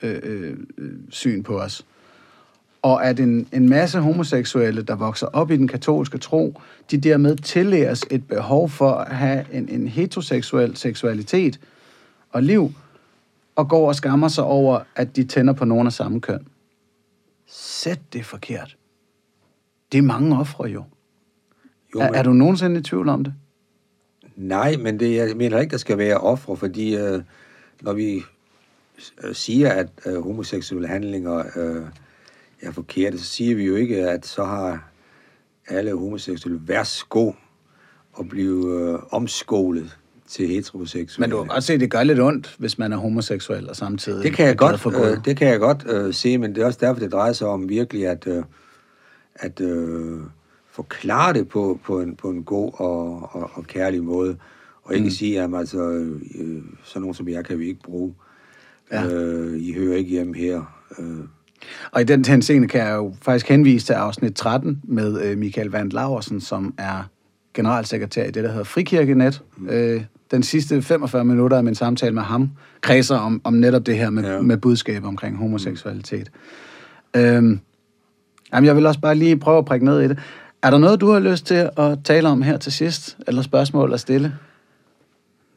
øh, øh, syn på os og at en, en masse homoseksuelle, der vokser op i den katolske tro, de dermed tillæres et behov for at have en, en heteroseksuel seksualitet og liv, og går og skammer sig over, at de tænder på nogen af samme køn. Sæt det forkert. Det er mange ofre jo. Jo, er, men- er du nogensinde i tvivl om det? Nej, men det, jeg mener ikke, der skal være ofre, fordi øh, når vi øh, siger, at øh, homoseksuelle handlinger øh, er forkerte, så siger vi jo ikke, at så har alle homoseksuelle værsgo at blive øh, omskolet til heteroseksuelle. Men du kan godt se, at det gør lidt ondt, hvis man er homoseksuel og samtidig det kan jeg godt, øh, det kan jeg godt øh, se, men det er også derfor, det drejer sig om virkelig at, øh, at øh, forklare det på, på, en, på en god og, og, og kærlig måde, og ikke mm. sige, at altså, øh, sådan nogen som jeg kan vi ikke bruge. Ja. Øh, I hører ikke hjemme her. Øh, Og i den henseende kan jeg jo faktisk henvise til afsnit 13 med øh, Michael Van Laversen, som er generalsekretær i det, der hedder Frikirkenet. Mm. Øh, den sidste 45 minutter af min samtale med ham kredser om, om netop det her med, ja. Ja. med budskab omkring homoseksualitet. Mm. Øhm, jamen, jeg vil også bare lige prøve at prikke ned i det. Er der noget, du har lyst til at tale om her til sidst? Eller spørgsmål at stille?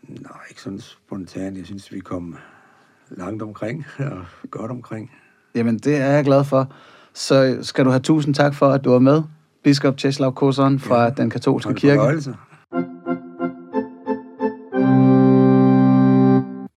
nej, ikke sådan spontant. Jeg synes, vi kom langt omkring og godt omkring. Jamen, det er jeg glad for. Så skal du have tusind tak for, at du var med, biskop Czeslaw Kozon fra ja. den katolske kirke. fornøjelse.